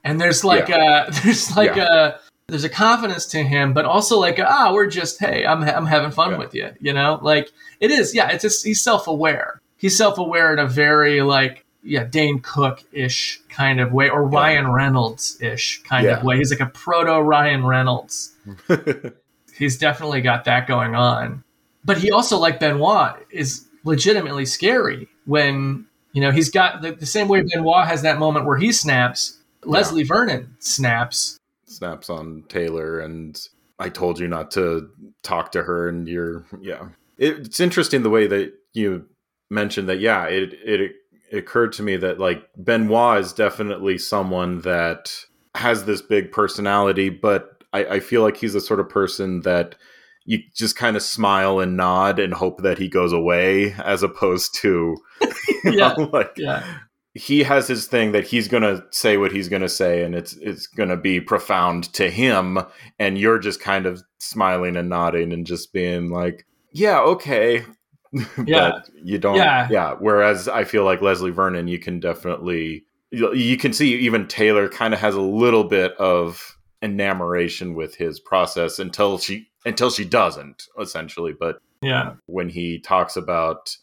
and there's like a there's like Yeah. a there's a confidence to him, but also like ah, we're just hey, I'm I'm having fun Yeah. with you, you know, like it is yeah, it's just he's self aware, he's self-aware in a very like yeah Dane Cook ish kind of way or Ryan Reynolds ish kind Yeah. of way. He's like a proto Ryan Reynolds. he's definitely got that going on. But he also, like Benoit, is legitimately scary when you know he's got the, the same way Benoit has that moment where he snaps. Leslie Vernon snaps. Snaps on Taylor, and I told you not to talk to her, and you're yeah. It's interesting the way that you mentioned that. Yeah, it it, it occurred to me that like Benoit is definitely someone that has this big personality, but I, I feel like he's the sort of person that you just kind of smile and nod and hope that he goes away, as opposed to Yeah. know, like Yeah, he has his thing that he's gonna say what he's gonna say, and it's it's gonna be profound to him, and you're just kind of smiling and nodding and just being like, "Yeah, okay." Yeah. but you don't. Yeah. yeah. Whereas I feel like Leslie Vernon, you can definitely you you can see even Taylor kind of has a little bit of enamoration with his process until she until she doesn't essentially, but yeah, when he talks about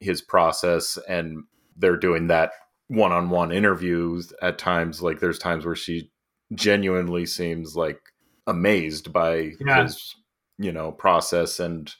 his process and they're doing that one-on-one interviews at times like there's times where she genuinely seems like amazed by Yeah. his you know process and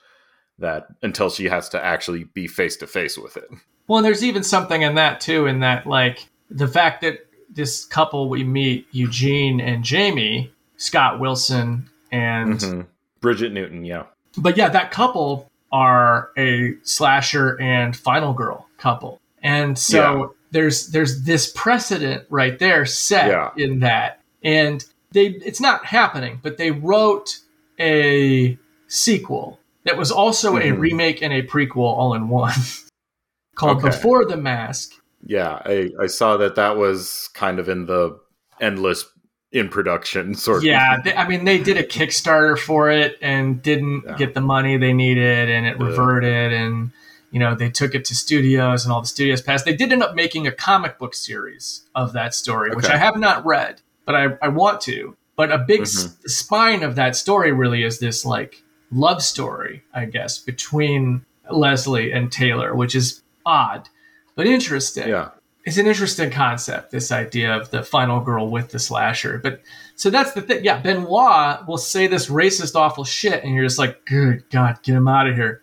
that until she has to actually be face to face with it. Well, and there's even something in that too, in that like the fact that this couple we meet, Eugene and Jamie, Scott Wilson, and Mhm. bridget newton yeah but yeah, that couple are a slasher and final girl couple, and so there's there's this precedent right there set Yeah. in that, and they it's not happening, but they wrote a sequel that was also a Mhm. remake and a prequel all in one, called Okay. Before the Mask. Yeah I, I saw that that was kind of in the endless in production sort Yeah, of they, I mean, they did a Kickstarter for it and didn't Yeah. get the money they needed, and it Yeah. reverted. And you know, they took it to studios, and all the studios passed. They did end up making a comic book series of that story, which I have not read, but I, I want to. But a big Mm-hmm. spine of that story really is this like love story, I guess, between Leslie and Taylor, which is odd but interesting. Yeah. It's an interesting concept this idea of the final girl with the slasher. But so that's the thing. Yeah benoit will say this racist awful shit and you're just like good god get him out of here.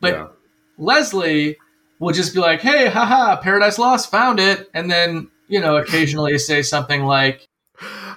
But yeah. Leslie will just be like hey haha paradise lost found it. And then you know occasionally say something like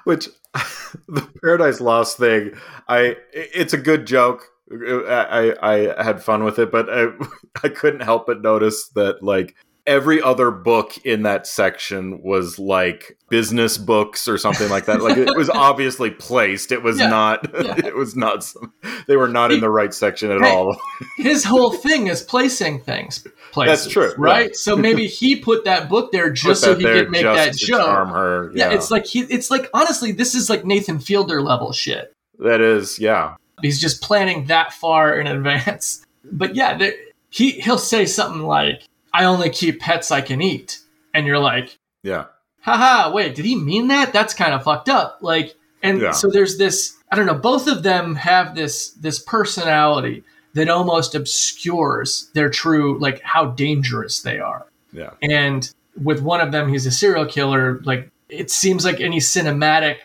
which the paradise lost thing i it's a good joke. I i, I had fun with it but I, I couldn't help but notice that like every other book in that section was like business books or something like that like it was obviously placed it was Yeah. not Yeah. it was not some, they were not in the right section at Hey, all his whole thing is placing things places, That's true, right yeah. so maybe he put that book there just so he could make that joke charm her yeah, yeah, it's like he it's like honestly this is like nathan fielder level shit that is yeah he's just planning that far in advance. But yeah, there, he he'll say something like, "I only keep pets I can eat," and you're like, yeah "Haha, wait, did he mean that? That's kind of fucked up." Like, and Yeah. so there's this. I don't know. Both of them have this this personality that almost obscures their true like how dangerous they are. yeah And with one of them, he's a serial killer. Like it seems like any cinematic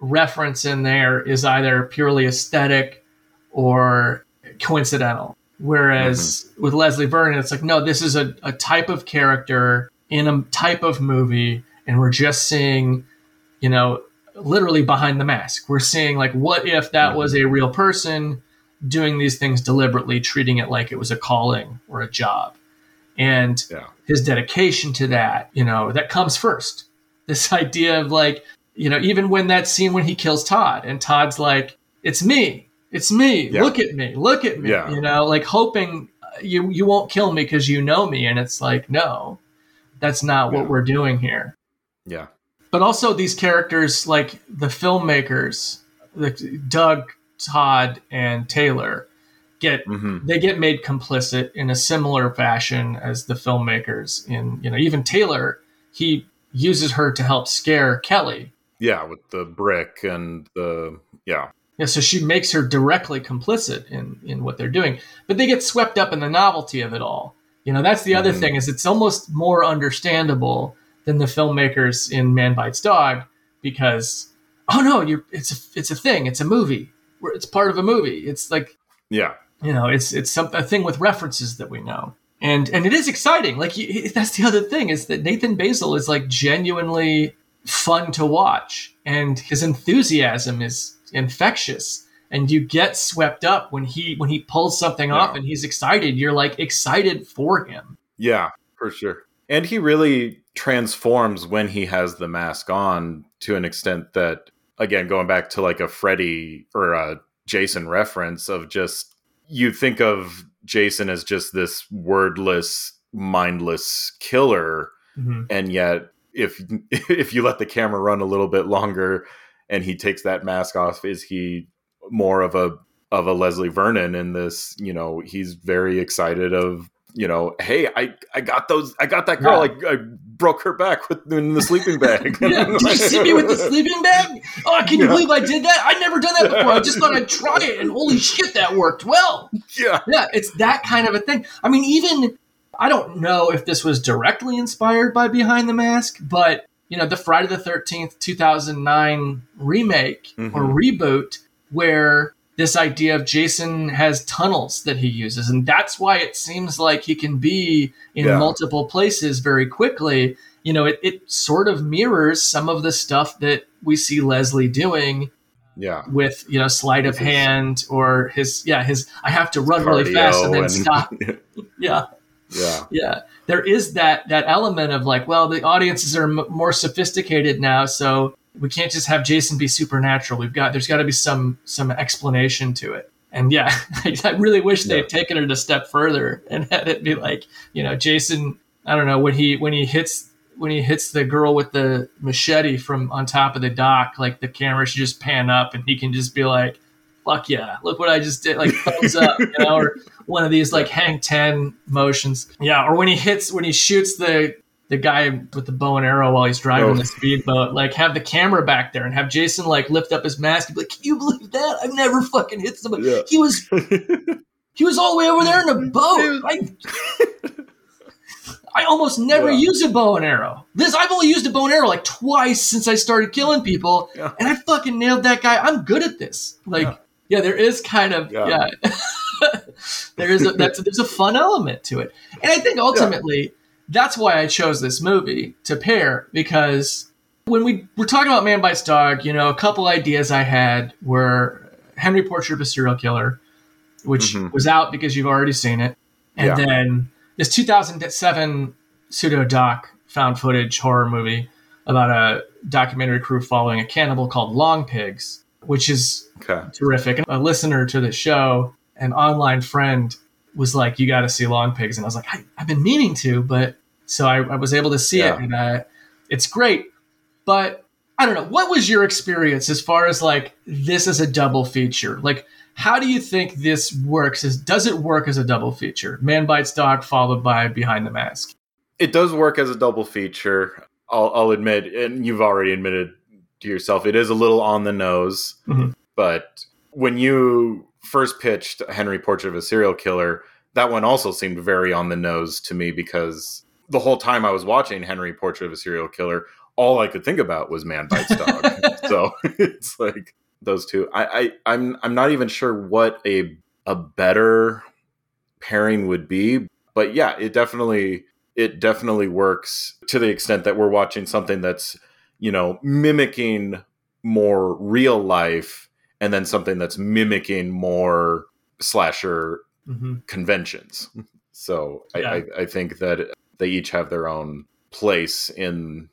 reference in there is either purely aesthetic or coincidental. Whereas mm-hmm. with Leslie Vernon, it's like, no, this is a, a type of character in a type of movie, and we're just seeing, you know, literally behind the mask. We're seeing, like, what if that mm-hmm. was a real person doing these things deliberately, treating it like it was a calling or a job? And yeah his dedication to that, you know, that comes first. This idea of like, you know, even when that scene when he kills Todd and Todd's like, it's me, it's me, Yeah. look at me, look at me, Yeah. you know, like hoping you you won't kill me because you know me, and it's like, no, that's not what we're doing here. yeah. But also these characters, like the filmmakers, like Doug, Todd, and Taylor, get hmm they get made complicit in a similar fashion as the filmmakers in you know even taylor he uses her to help scare kelly. Yeah with the brick and the yeah yeah so she makes her directly complicit in in what they're doing but they get swept up in the novelty of it all You know, that's the other Mhm. thing is it's almost more understandable than the filmmakers in Man Bites Dog because oh no, you it's a, it's a thing, it's a movie. It's part of a movie. It's like Yeah. you know it's it's some, a thing with references that we know and and it is exciting like you, that's the other thing is that nathan baesel is like genuinely fun to watch and his enthusiasm is infectious and you get swept up when he when he pulls something off and he's excited you're like excited for him Yeah, for sure. And he really transforms when he has the mask on to an extent that, again, going back to like a Freddy or a Jason reference of just, you think of Jason as just this wordless, mindless killer. Mm-hmm. And yet, if if you let the camera run a little bit longer and he takes that mask off, is he more of a of a Leslie Vernon in this? You know, he's very excited of you know, hey, I I got those, I got that girl, I, I broke her back with in the sleeping bag. yeah. Did you see me with the sleeping bag? Oh, can you Yeah. believe I did that? I'd never done that before. I just thought I'd try it, and holy shit, that worked well. yeah, Yeah, it's that kind of a thing. I mean, even I don't know if this was directly inspired by Behind the Mask, but you know, the Friday the Thirteenth, two thousand nine remake or Mhm. reboot, where this idea of Jason has tunnels that he uses, and that's why it seems like he can be in Yeah. multiple places very quickly. You know, it, it sort of mirrors some of the stuff that we see Leslie doing yeah, with you know sleight of his- hand or his yeah his I have to run really fast and then and- stop. Yeah, yeah, yeah. There is that that element of like, well, the audiences are m- more sophisticated now, so we can't just have Jason be supernatural. We've got there's got to be some some explanation to it. And yeah, I really wish they'd taken it a step further and had it be like, you know, Jason. I don't know when he when he hits when he hits the girl with the machete from on top of the dock, like the camera should just pan up and he can just be like, "Fuck yeah, look what I just did!" Like thumbs up, you know, or one of these like hang ten motions. Yeah, or when he hits when he shoots the the guy with the bow and arrow while he's driving Oh. the speedboat, like have the camera back there and have Jason like lift up his mask and be like, "Can you believe that? I've never fucking hit somebody. Yeah. He was he was all the way over there in a boat. I, I almost never Yeah. use a bow and arrow. This I've only used a bow and arrow like twice since I started killing people, Yeah. and I fucking nailed that guy. I'm good at this. Like, yeah, Yeah. there is kind of yeah, Yeah. there is a that's there's a fun element to it, and I think ultimately that's why I chose this movie to pair because when we were talking about Man Bites Dog, you know, a couple ideas I had were Henry Portrait of a Serial Killer, which Mhm. was out because you've already seen it, and Yeah. then this 2007 pseudo doc found footage horror movie about a documentary crew following a cannibal called Long Pigs, which is okay, terrific. And a listener to the show, an online friend, was like, "You got to see Long Pigs," and I was like, I, "I've been meaning to," but so I, I was able to see Yeah. it, and uh, it's great. But I don't know. What was your experience as far as like this is a double feature? Like, how do you think this works? Is does it work as a double feature? Man bites dog followed by Behind the Mask. it does work as a double feature. I'll, I'll admit, and you've already admitted to yourself, it is a little on the nose. Mhm. But when you first pitched Henry Portrait of a Serial Killer, that one also seemed very on the nose to me because the whole time I was watching Henry Portrait of a Serial Killer, all I could think about was Man Bites Dog. so it's like those two. I, I I'm I'm not even sure what a a better pairing would be, but yeah, it definitely it definitely works to the extent that we're watching something that's you know mimicking more real life and then something that's mimicking more slasher hmm conventions. So Yeah. I, I, I think that they each have their own place in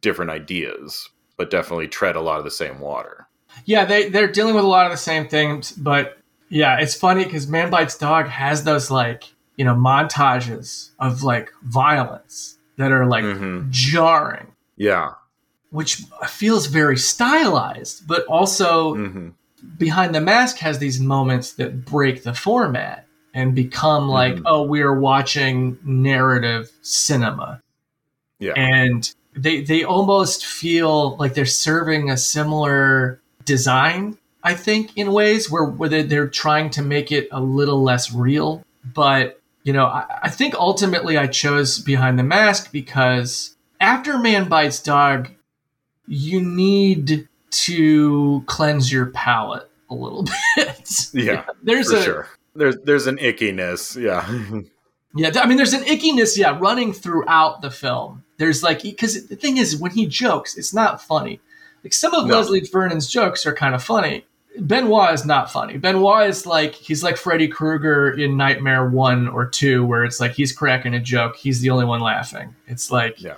different ideas but definitely tread a lot of the same water. Yeah, they they're dealing with a lot of the same things, but yeah, it's funny because Man Bites Dog has those like you know montages of like violence that are like Mhm. jarring, yeah which feels very stylized, but also hmm Behind the Mask has these moments that break the format and become like, Mhm. oh, we're watching narrative cinema. yeah and they they almost feel like they're serving a similar design i think in ways where, where they- they're trying to make it a little less real but you know, I, I think ultimately I chose Behind the Mask because after Man Bites Dog, you need to cleanse your palate a little bit. Yeah, there's for a sure. There's there's an ickiness. Yeah. yeah. I mean, there's an ickiness, yeah, running throughout the film. There's like because the thing is, when he jokes, it's not funny. Like some of No. Leslie Vernon's jokes are kind of funny. Benoit is not funny. Benoit is like he's like Freddy Krueger in Nightmare One or Two, where it's like he's cracking a joke, he's the only one laughing. It's like Yeah.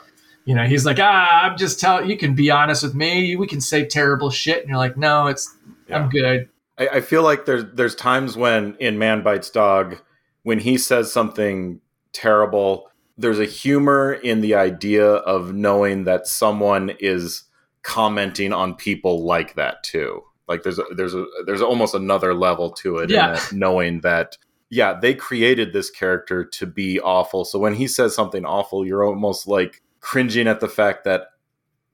You know, he's like, ah, I'm just telling you can be honest with me. We can say terrible shit, and you're like, no, it's I'm good. I, I feel like there's there's times when in Man Bites Dog, when he says something terrible, there's a humor in the idea of knowing that someone is commenting on people like that too. Like there's a, there's a there's almost another level to it, in Yeah. that knowing that yeah they created this character to be awful. So when he says something awful, you're almost like cringing at the fact that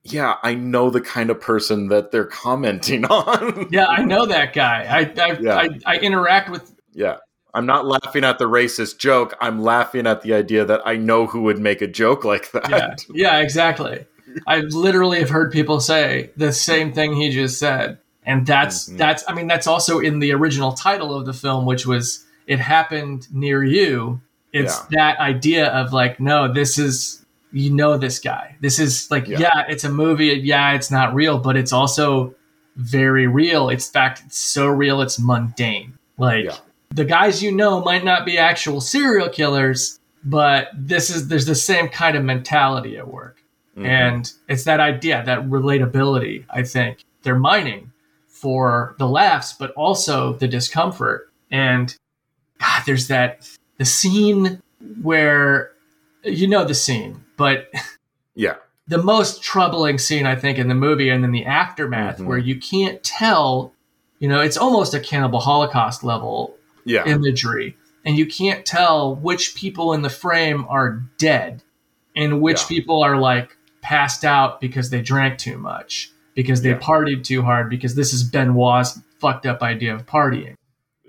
yeah I know the kind of person that they're commenting on. Yeah, I know that guy. I I, Yeah. I, I interact with Yeah. I'm not laughing at the racist joke. I'm laughing at the idea that I know who would make a joke like that. yeah, yeah, exactly. I literally have heard people say the same thing he just said, and that's Mhm. that's. I mean, that's also in the original title of the film, which was "It Happened Near You." It's that idea of like, no, this is you know this guy. This is like, Yeah. yeah. it's a movie. Yeah, it's not real, but it's also very real. It's in fact, it's so real, it's mundane. Like Yeah. the guys you know might not be actual serial killers, but this is there's the same kind of mentality at work. Mhm. And it's that idea, that relatability, I think. They're mining for the laughs, but also the discomfort. And God, there's that the scene where you know the scene, but yeah. the most troubling scene I think in the movie and then the aftermath Mhm. where you can't tell, you know, it's almost a cannibal holocaust level Yeah. imagery and you can't tell which people in the frame are dead and which Yeah. people are like passed out because they drank too much because they Yeah. partied too hard because this is Benoit's fucked up idea of partying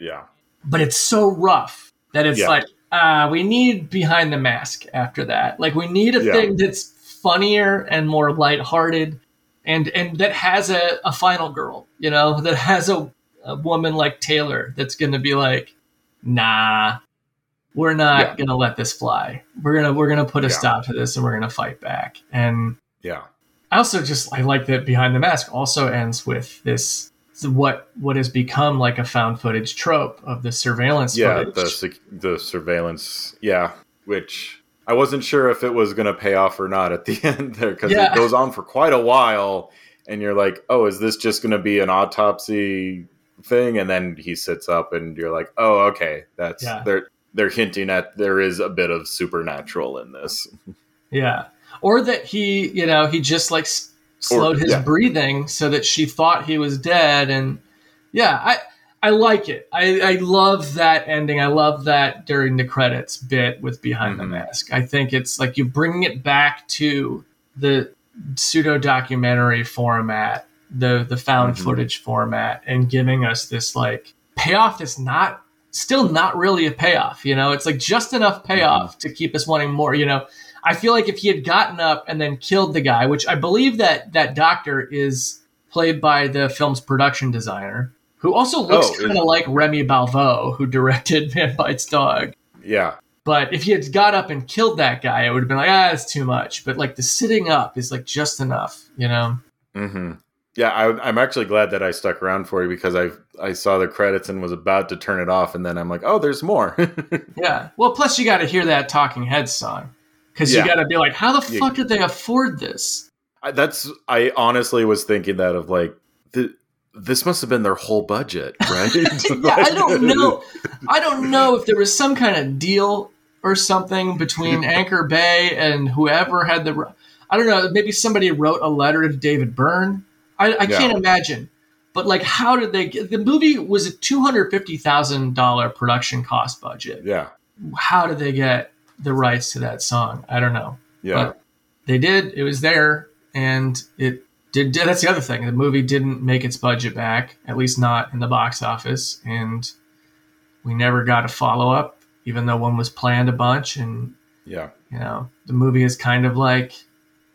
yeah. but it's so rough that it's Yeah. like ah we need behind the mask after that like we need a Yeah. thing that's funnier and more lighthearted and and that has a, a final girl you know that has a, a woman like taylor that's gonna be like nah we're not Yeah. gonna let this fly we're gonna we're gonna put a Yeah. stop to this and we're gonna fight back and Yeah. I also just I like that behind the mask also ends with this what what has become like a found footage trope of the surveillance Yeah. footage. The the surveillance. Yeah. Which I wasn't sure if it was going to pay off or not at the end there because Yeah. it goes on for quite a while, and you're like, oh, is this just going to be an autopsy thing? And then he sits up, and you're like, oh, okay, that's Yeah. they're they're hinting at there is a bit of supernatural in this. Yeah. Or that he, you know, he just like slowed his yeah. breathing so that she thought he was dead. And yeah, I, I like it. I, I love that ending. I love that during the credits bit with Behind the Mhm. Mask. I think it's like you bring it back to the pseudo documentary format, the, the found Mhm. footage format, and giving us this like payoff that's not still not really a payoff. You know, it's like just enough payoff to keep us wanting more. You know, I feel like if he had gotten up and then killed the guy, which I believe that that doctor is played by the film's production designer, who also looks Oh, kind of like Rémy Belvaux, who directed Man Bites Dog. Yeah. But if he had got up and killed that guy, it would have been like, ah, that's too much. But like the sitting up is like just enough, you know? hmm Yeah, I, I'm actually glad that I stuck around for you because I I saw the credits and was about to turn it off, and then I'm like, oh, there's more. Yeah. Well, plus you got to hear that Talking Heads song because Yeah. you got to be like, how the Yeah. fuck did they afford this? I- That's I honestly was thinking that of like the, this must have been their whole budget, right? yeah, I don't know. I don't know if there was some kind of deal or something between Anchor Bay and whoever had the. I don't know. Maybe somebody wrote a letter to David Byrne. I, I Yeah. can't imagine. But like, how did they get the movie? Was a two hundred fifty thousand dollar production cost budget. Yeah, How did they get the rights to that song? I don't know. yeah, But they did. It was there, and it did. That's the other thing. The movie didn't make its budget back, at least not in the box office, and we never got a follow up. even though one was planned a bunch and Yeah. you know the movie is kind of like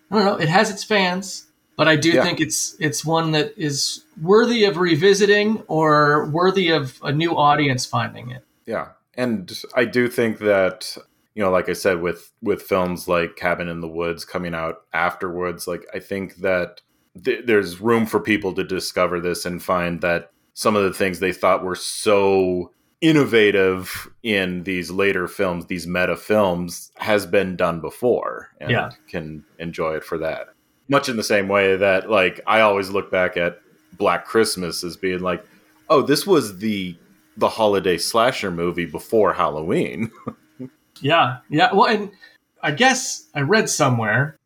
i don't know it has its fans but i do Yeah. think it's it's one that is worthy of revisiting or worthy of a new audience finding it Yeah, and I do think that you know, like I said, with with films like Cabin in the Woods coming out afterwards, like I think that th- there's room for people to discover this and find that some of the things they thought were so innovative in these later films, these meta films, has been done before, and Yeah. can enjoy it for that. Much in the same way that, like, I always look back at Black Christmas as being like, oh, this was the the holiday slasher movie before Halloween. yeah yeah well and i guess i read somewhere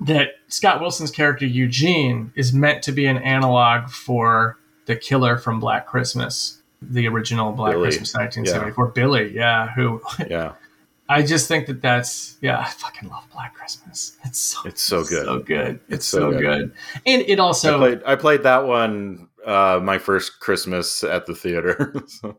that scott wilson's character eugene is meant to be an analog for the killer from black christmas the original black Billy. christmas 1974 billy yeah who yeah, I just think that that's yeah. I fucking love Black Christmas. It's so it's so good. so good. It's, It's so, so good. good. and it I also played I played that one uh, my first Christmas at the theater. So,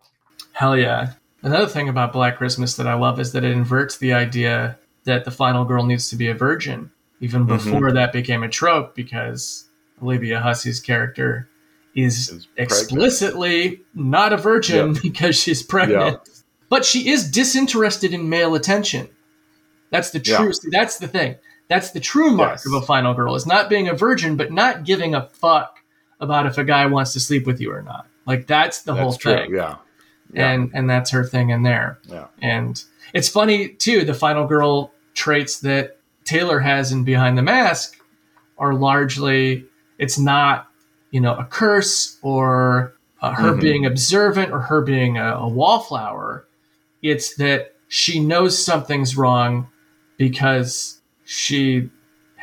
hell yeah. Another thing about Black Christmas that I love is that it inverts the idea that the final girl needs to be a virgin, even Mm-hmm. before that became a trope, because Olivia Hussey's character is Is explicitly not a virgin because she's pregnant. But she is disinterested in male attention. That's the Yeah. true. see, That's the thing. That's the true mark Yes. of a final girl is not being a virgin, but not giving a fuck about if a guy wants to sleep with you or not. Like that's the whole that's true. thing, Yeah, yeah, and and that's her thing in there. yeah, And it's funny too. The final girl traits that Taylor has in Behind the Mask are largely it's not you know a curse or uh, her Mhm. being observant or her being a, a wallflower. It's that she knows something's wrong because she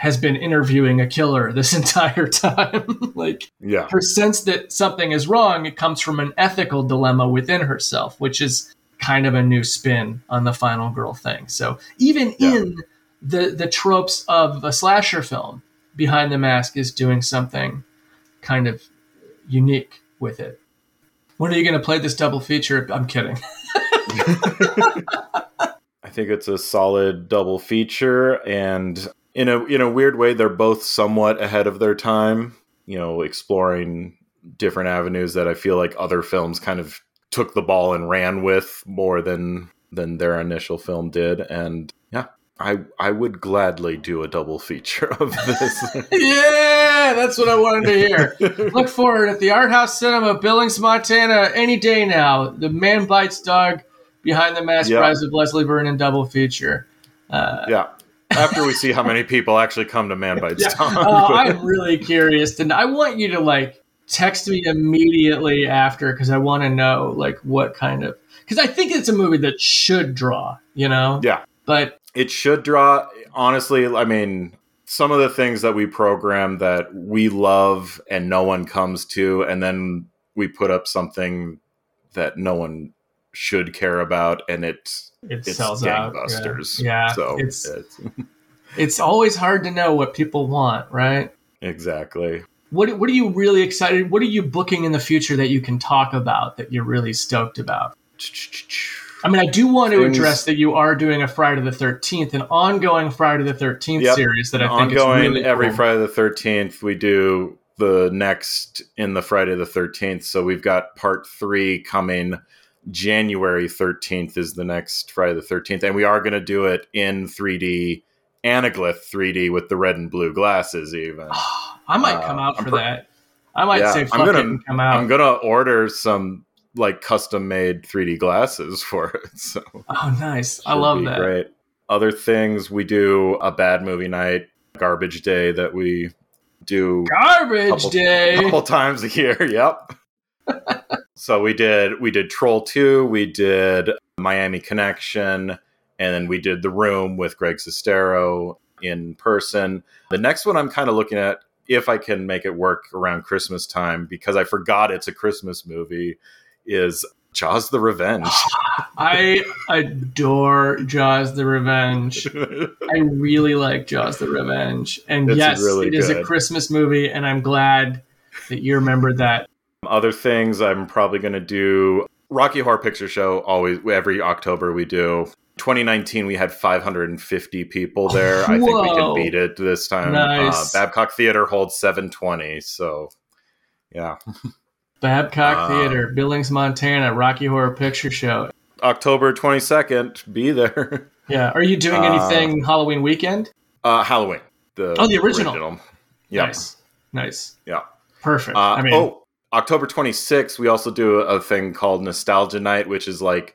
has been interviewing a killer this entire time. like yeah, her sense that something is wrong it comes from an ethical dilemma within herself which is kind of a new spin on the final girl thing. So even Yeah. in the the tropes of a slasher film behind the mask is doing something kind of unique with it. When are you going to play this double feature? I'm kidding. I think it's a solid double feature, and in a in a weird way, they're both somewhat ahead of their time. You know, exploring different avenues that I feel like other films kind of took the ball and ran with more than than their initial film did. And yeah, I I would gladly do a double feature of this. yeah that's what i wanted to hear look forward at the art house cinema billings montana any day now the man bites dog behind the mask Yeah. rise of leslie vernon double feature uh, yeah. After we see how many people actually come to Man Bites Yeah. Uh, i'm really curious and i want you to like text me immediately after because i want to know like what kind of because i think it's a movie that should draw you know yeah. but it should draw honestly i mean some of the things that we program that we love and no one comes to and then we put up something that no one should care about and it it it's sells out gangbusters yeah, yeah. so it's it's it's always hard to know what people want right exactly What What are you really excited? What are you booking in the future that you can talk about that you're really stoked about? I mean, I do want to address that you are doing a Friday the Thirteenth, an ongoing Friday the Thirteenth Yep. series that I think ongoing is really every cool. friday the 13th we do the next in the friday the 13th so we've got part three coming january 13th is the next friday the 13th and we are going to do it in 3d anaglyph 3d with the red and blue glasses even I might Uh, come out I'm for pro- that. I might Yeah, say I'm gonna- come out. i'm going to order some like custom made 3d glasses for it so oh, nice! I love that. Great. Other things we do a bad movie night, garbage day that we do Garbage Couple- day. a couple times a year. Yep. So we did we did Troll Two, we did Miami Connection, and then we did The Room with Greg Sestero in person. The next one I'm kind of looking at if I can make it work around Christmas time because I forgot it's a Christmas movie. Is Jaws the Revenge? I adore Jaws the Revenge. I really like Jaws the Revenge. And It's yes, really it is a. Christmas movie, and I'm glad that you remembered that. Other things I'm probably going to do Rocky Horror Picture Show always every October we do. 2019 we had 550 people there. I think we can beat it this time. Nice. Uh, Babcock Theater holds 720, so yeah. Babcock Uh, Theater, Billings, Montana, Rocky Horror Picture Show. October 22nd, be there. Yeah. Are you doing Uh, anything Halloween weekend? Uh, Halloween. The Oh, the original. Yeah. Nice. Nice. Yeah. Perfect. Uh, I mean, oh, October 26th, we also do a thing called Nostalgia Night, which is like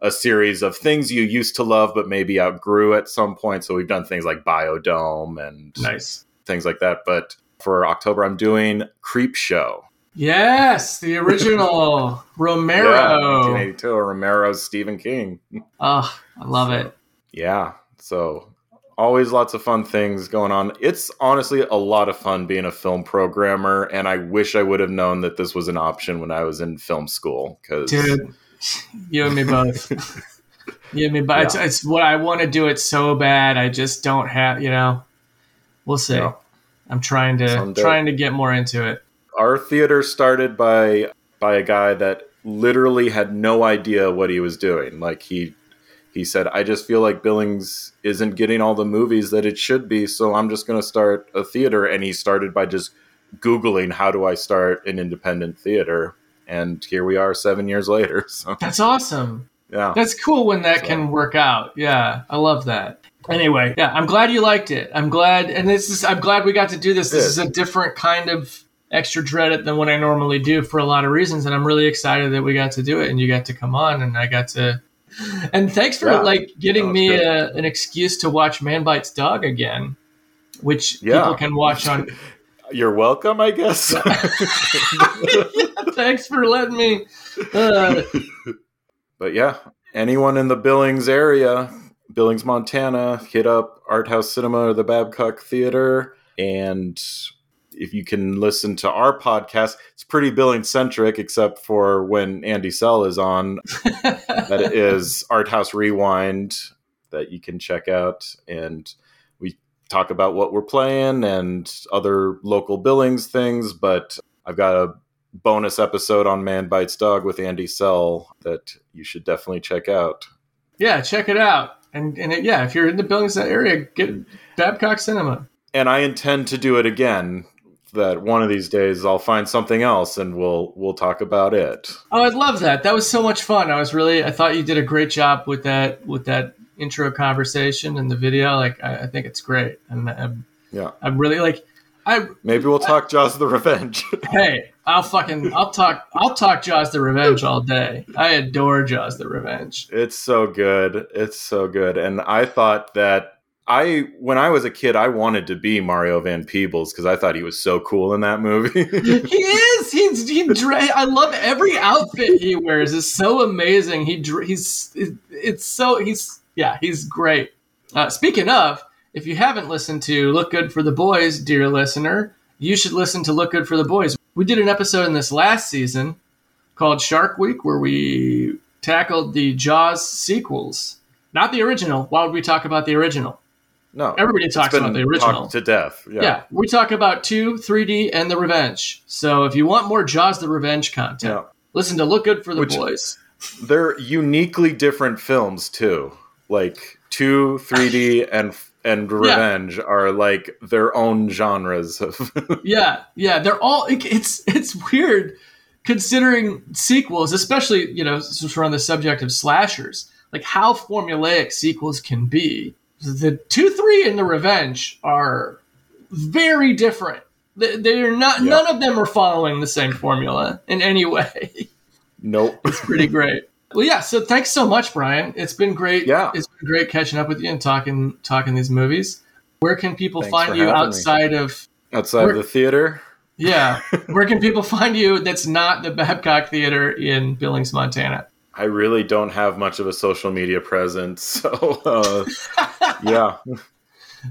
a series of things you used to love but maybe outgrew at some point. So we've done things like Biodome and nice. things like that. But for October, I'm doing Creep Show. Yes, the original Yeah, Romero. 1982, Romero's Stephen King. Oh, I love it. Yeah. So always lots of fun things going on. It's honestly a lot of fun being a film programmer, and I wish I would have known that this was an option when I was in film school. Because Dude, you and me both. you and me both. It's, it's what I want to do it so bad. I just don't have, you know. We'll see. Yeah. I'm trying to Someday. trying to get more into it. our theater started by by a guy that literally had no idea what he was doing. Like he he said, "I just feel like Billings isn't getting all the movies that it should be, so I'm just going to start a theater." And he started by just googling how do I start an independent theater, and here we are 7 years later. So, That's awesome. yeah. That's cool when that So- can work out. Yeah, I love that. Anyway, yeah, I'm glad you liked it. I'm glad, and this is I'm glad we got to do this. This is a different kind of extra dread it than what I normally do for a lot of reasons, and I'm really excited that we got to do it and you got to come on and I got to. And thanks for Yeah, like getting me a, an excuse to watch Man Bites Dog again, which Yeah. people can watch on. You're welcome, I guess. thanks for letting me. Uh, But yeah, anyone in the Billings area, Billings, Montana, hit up Art House Cinema or the Babcock Theater. And if you can listen to our podcast, it's pretty Billings centric, except for when Andy Sell is on. that is Art House Rewind that you can check out. And we talk about what we're playing and other local Billings things. But I've got a bonus episode on Man Bites Dog with Andy Sell that you should definitely check out. yeah, check it out. And and it, yeah, if you're in the Billings area, get Babcock Cinema. And I intend to do it again. That one of these days I'll find something else and we'll we'll talk about it. Oh, I'd love that. That was so much fun. I was really, I thought you did a great job with that, with that intro conversation and the video. Like, I, I think it's great, and I'm, Yeah. I'm really like, I, Maybe we'll talk Jaws of the Revenge. hey, I'll fucking, I'll talk, I'll talk Jaws the Revenge all day. I adore Jaws the Revenge. it's so good. It's so good. And I thought that I when I was a kid I wanted to be Mario Van Peebles because I thought he was so cool in that movie. He is. He's. He. I love every outfit he wears. is so amazing. He. He's. it- It's so. He's. Yeah. He's great. Uh, speaking of, if you haven't listened to "Look Good for the Boys," dear listener, you should listen to "Look Good for the Boys." We did an episode in this last season called Shark Week, where we tackled the Jaws sequels, not the original. Why would we talk about the original? No. Everybody talks about the original. to death. Yeah. Yeah. we talk about 2, 3D, and the Revenge. So if you want more Jaws the Revenge content, Yeah. listen to Look Good for the Which- Boys. They're uniquely different films too. Like 2, 3D and and Revenge are like their own genres of Yeah, yeah, they're all. it- It's it's weird considering sequels, especially you know since we're on the subject of slashers, like how formulaic sequels can be. The two, three, and the Revenge are very different. They- They're not. Yeah. None of them are following the same formula in any way. Nope. It's pretty great. Well, yeah. So thanks so much, Brian. It's been great. Yeah. it's been great catching up with you and talking talking these movies. Where can people Thanks find you having me. outside of? Outside We're- the theater. Yeah, where can people find you? That's not the Babcock Theater in Billings, Montana. I really don't have much of a social media presence, so uh, yeah.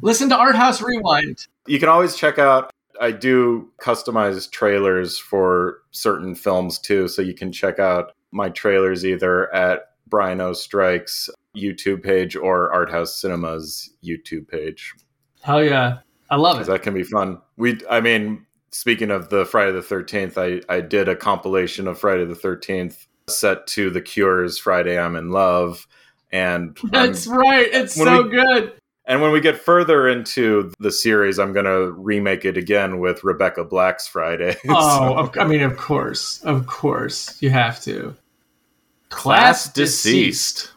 Listen to Art House Rewind. You can always check out. I do customized trailers for certain films too, so you can check out my trailers either at Brian O Strikes YouTube page or Art House Cinema's YouTube page. Hell yeah, I love it. that can be fun. We, I mean, speaking of the Friday the Thirteenth, I I did a compilation of Friday the Thirteenth set to The Cure's Friday I'm in Love. And I'm- That's right. It's so we- good. and when we get further into the series, I'm going to remake it again with Rebecca Black's Friday. Oh, of, I mean, of course, of course, you have to. Class deceased.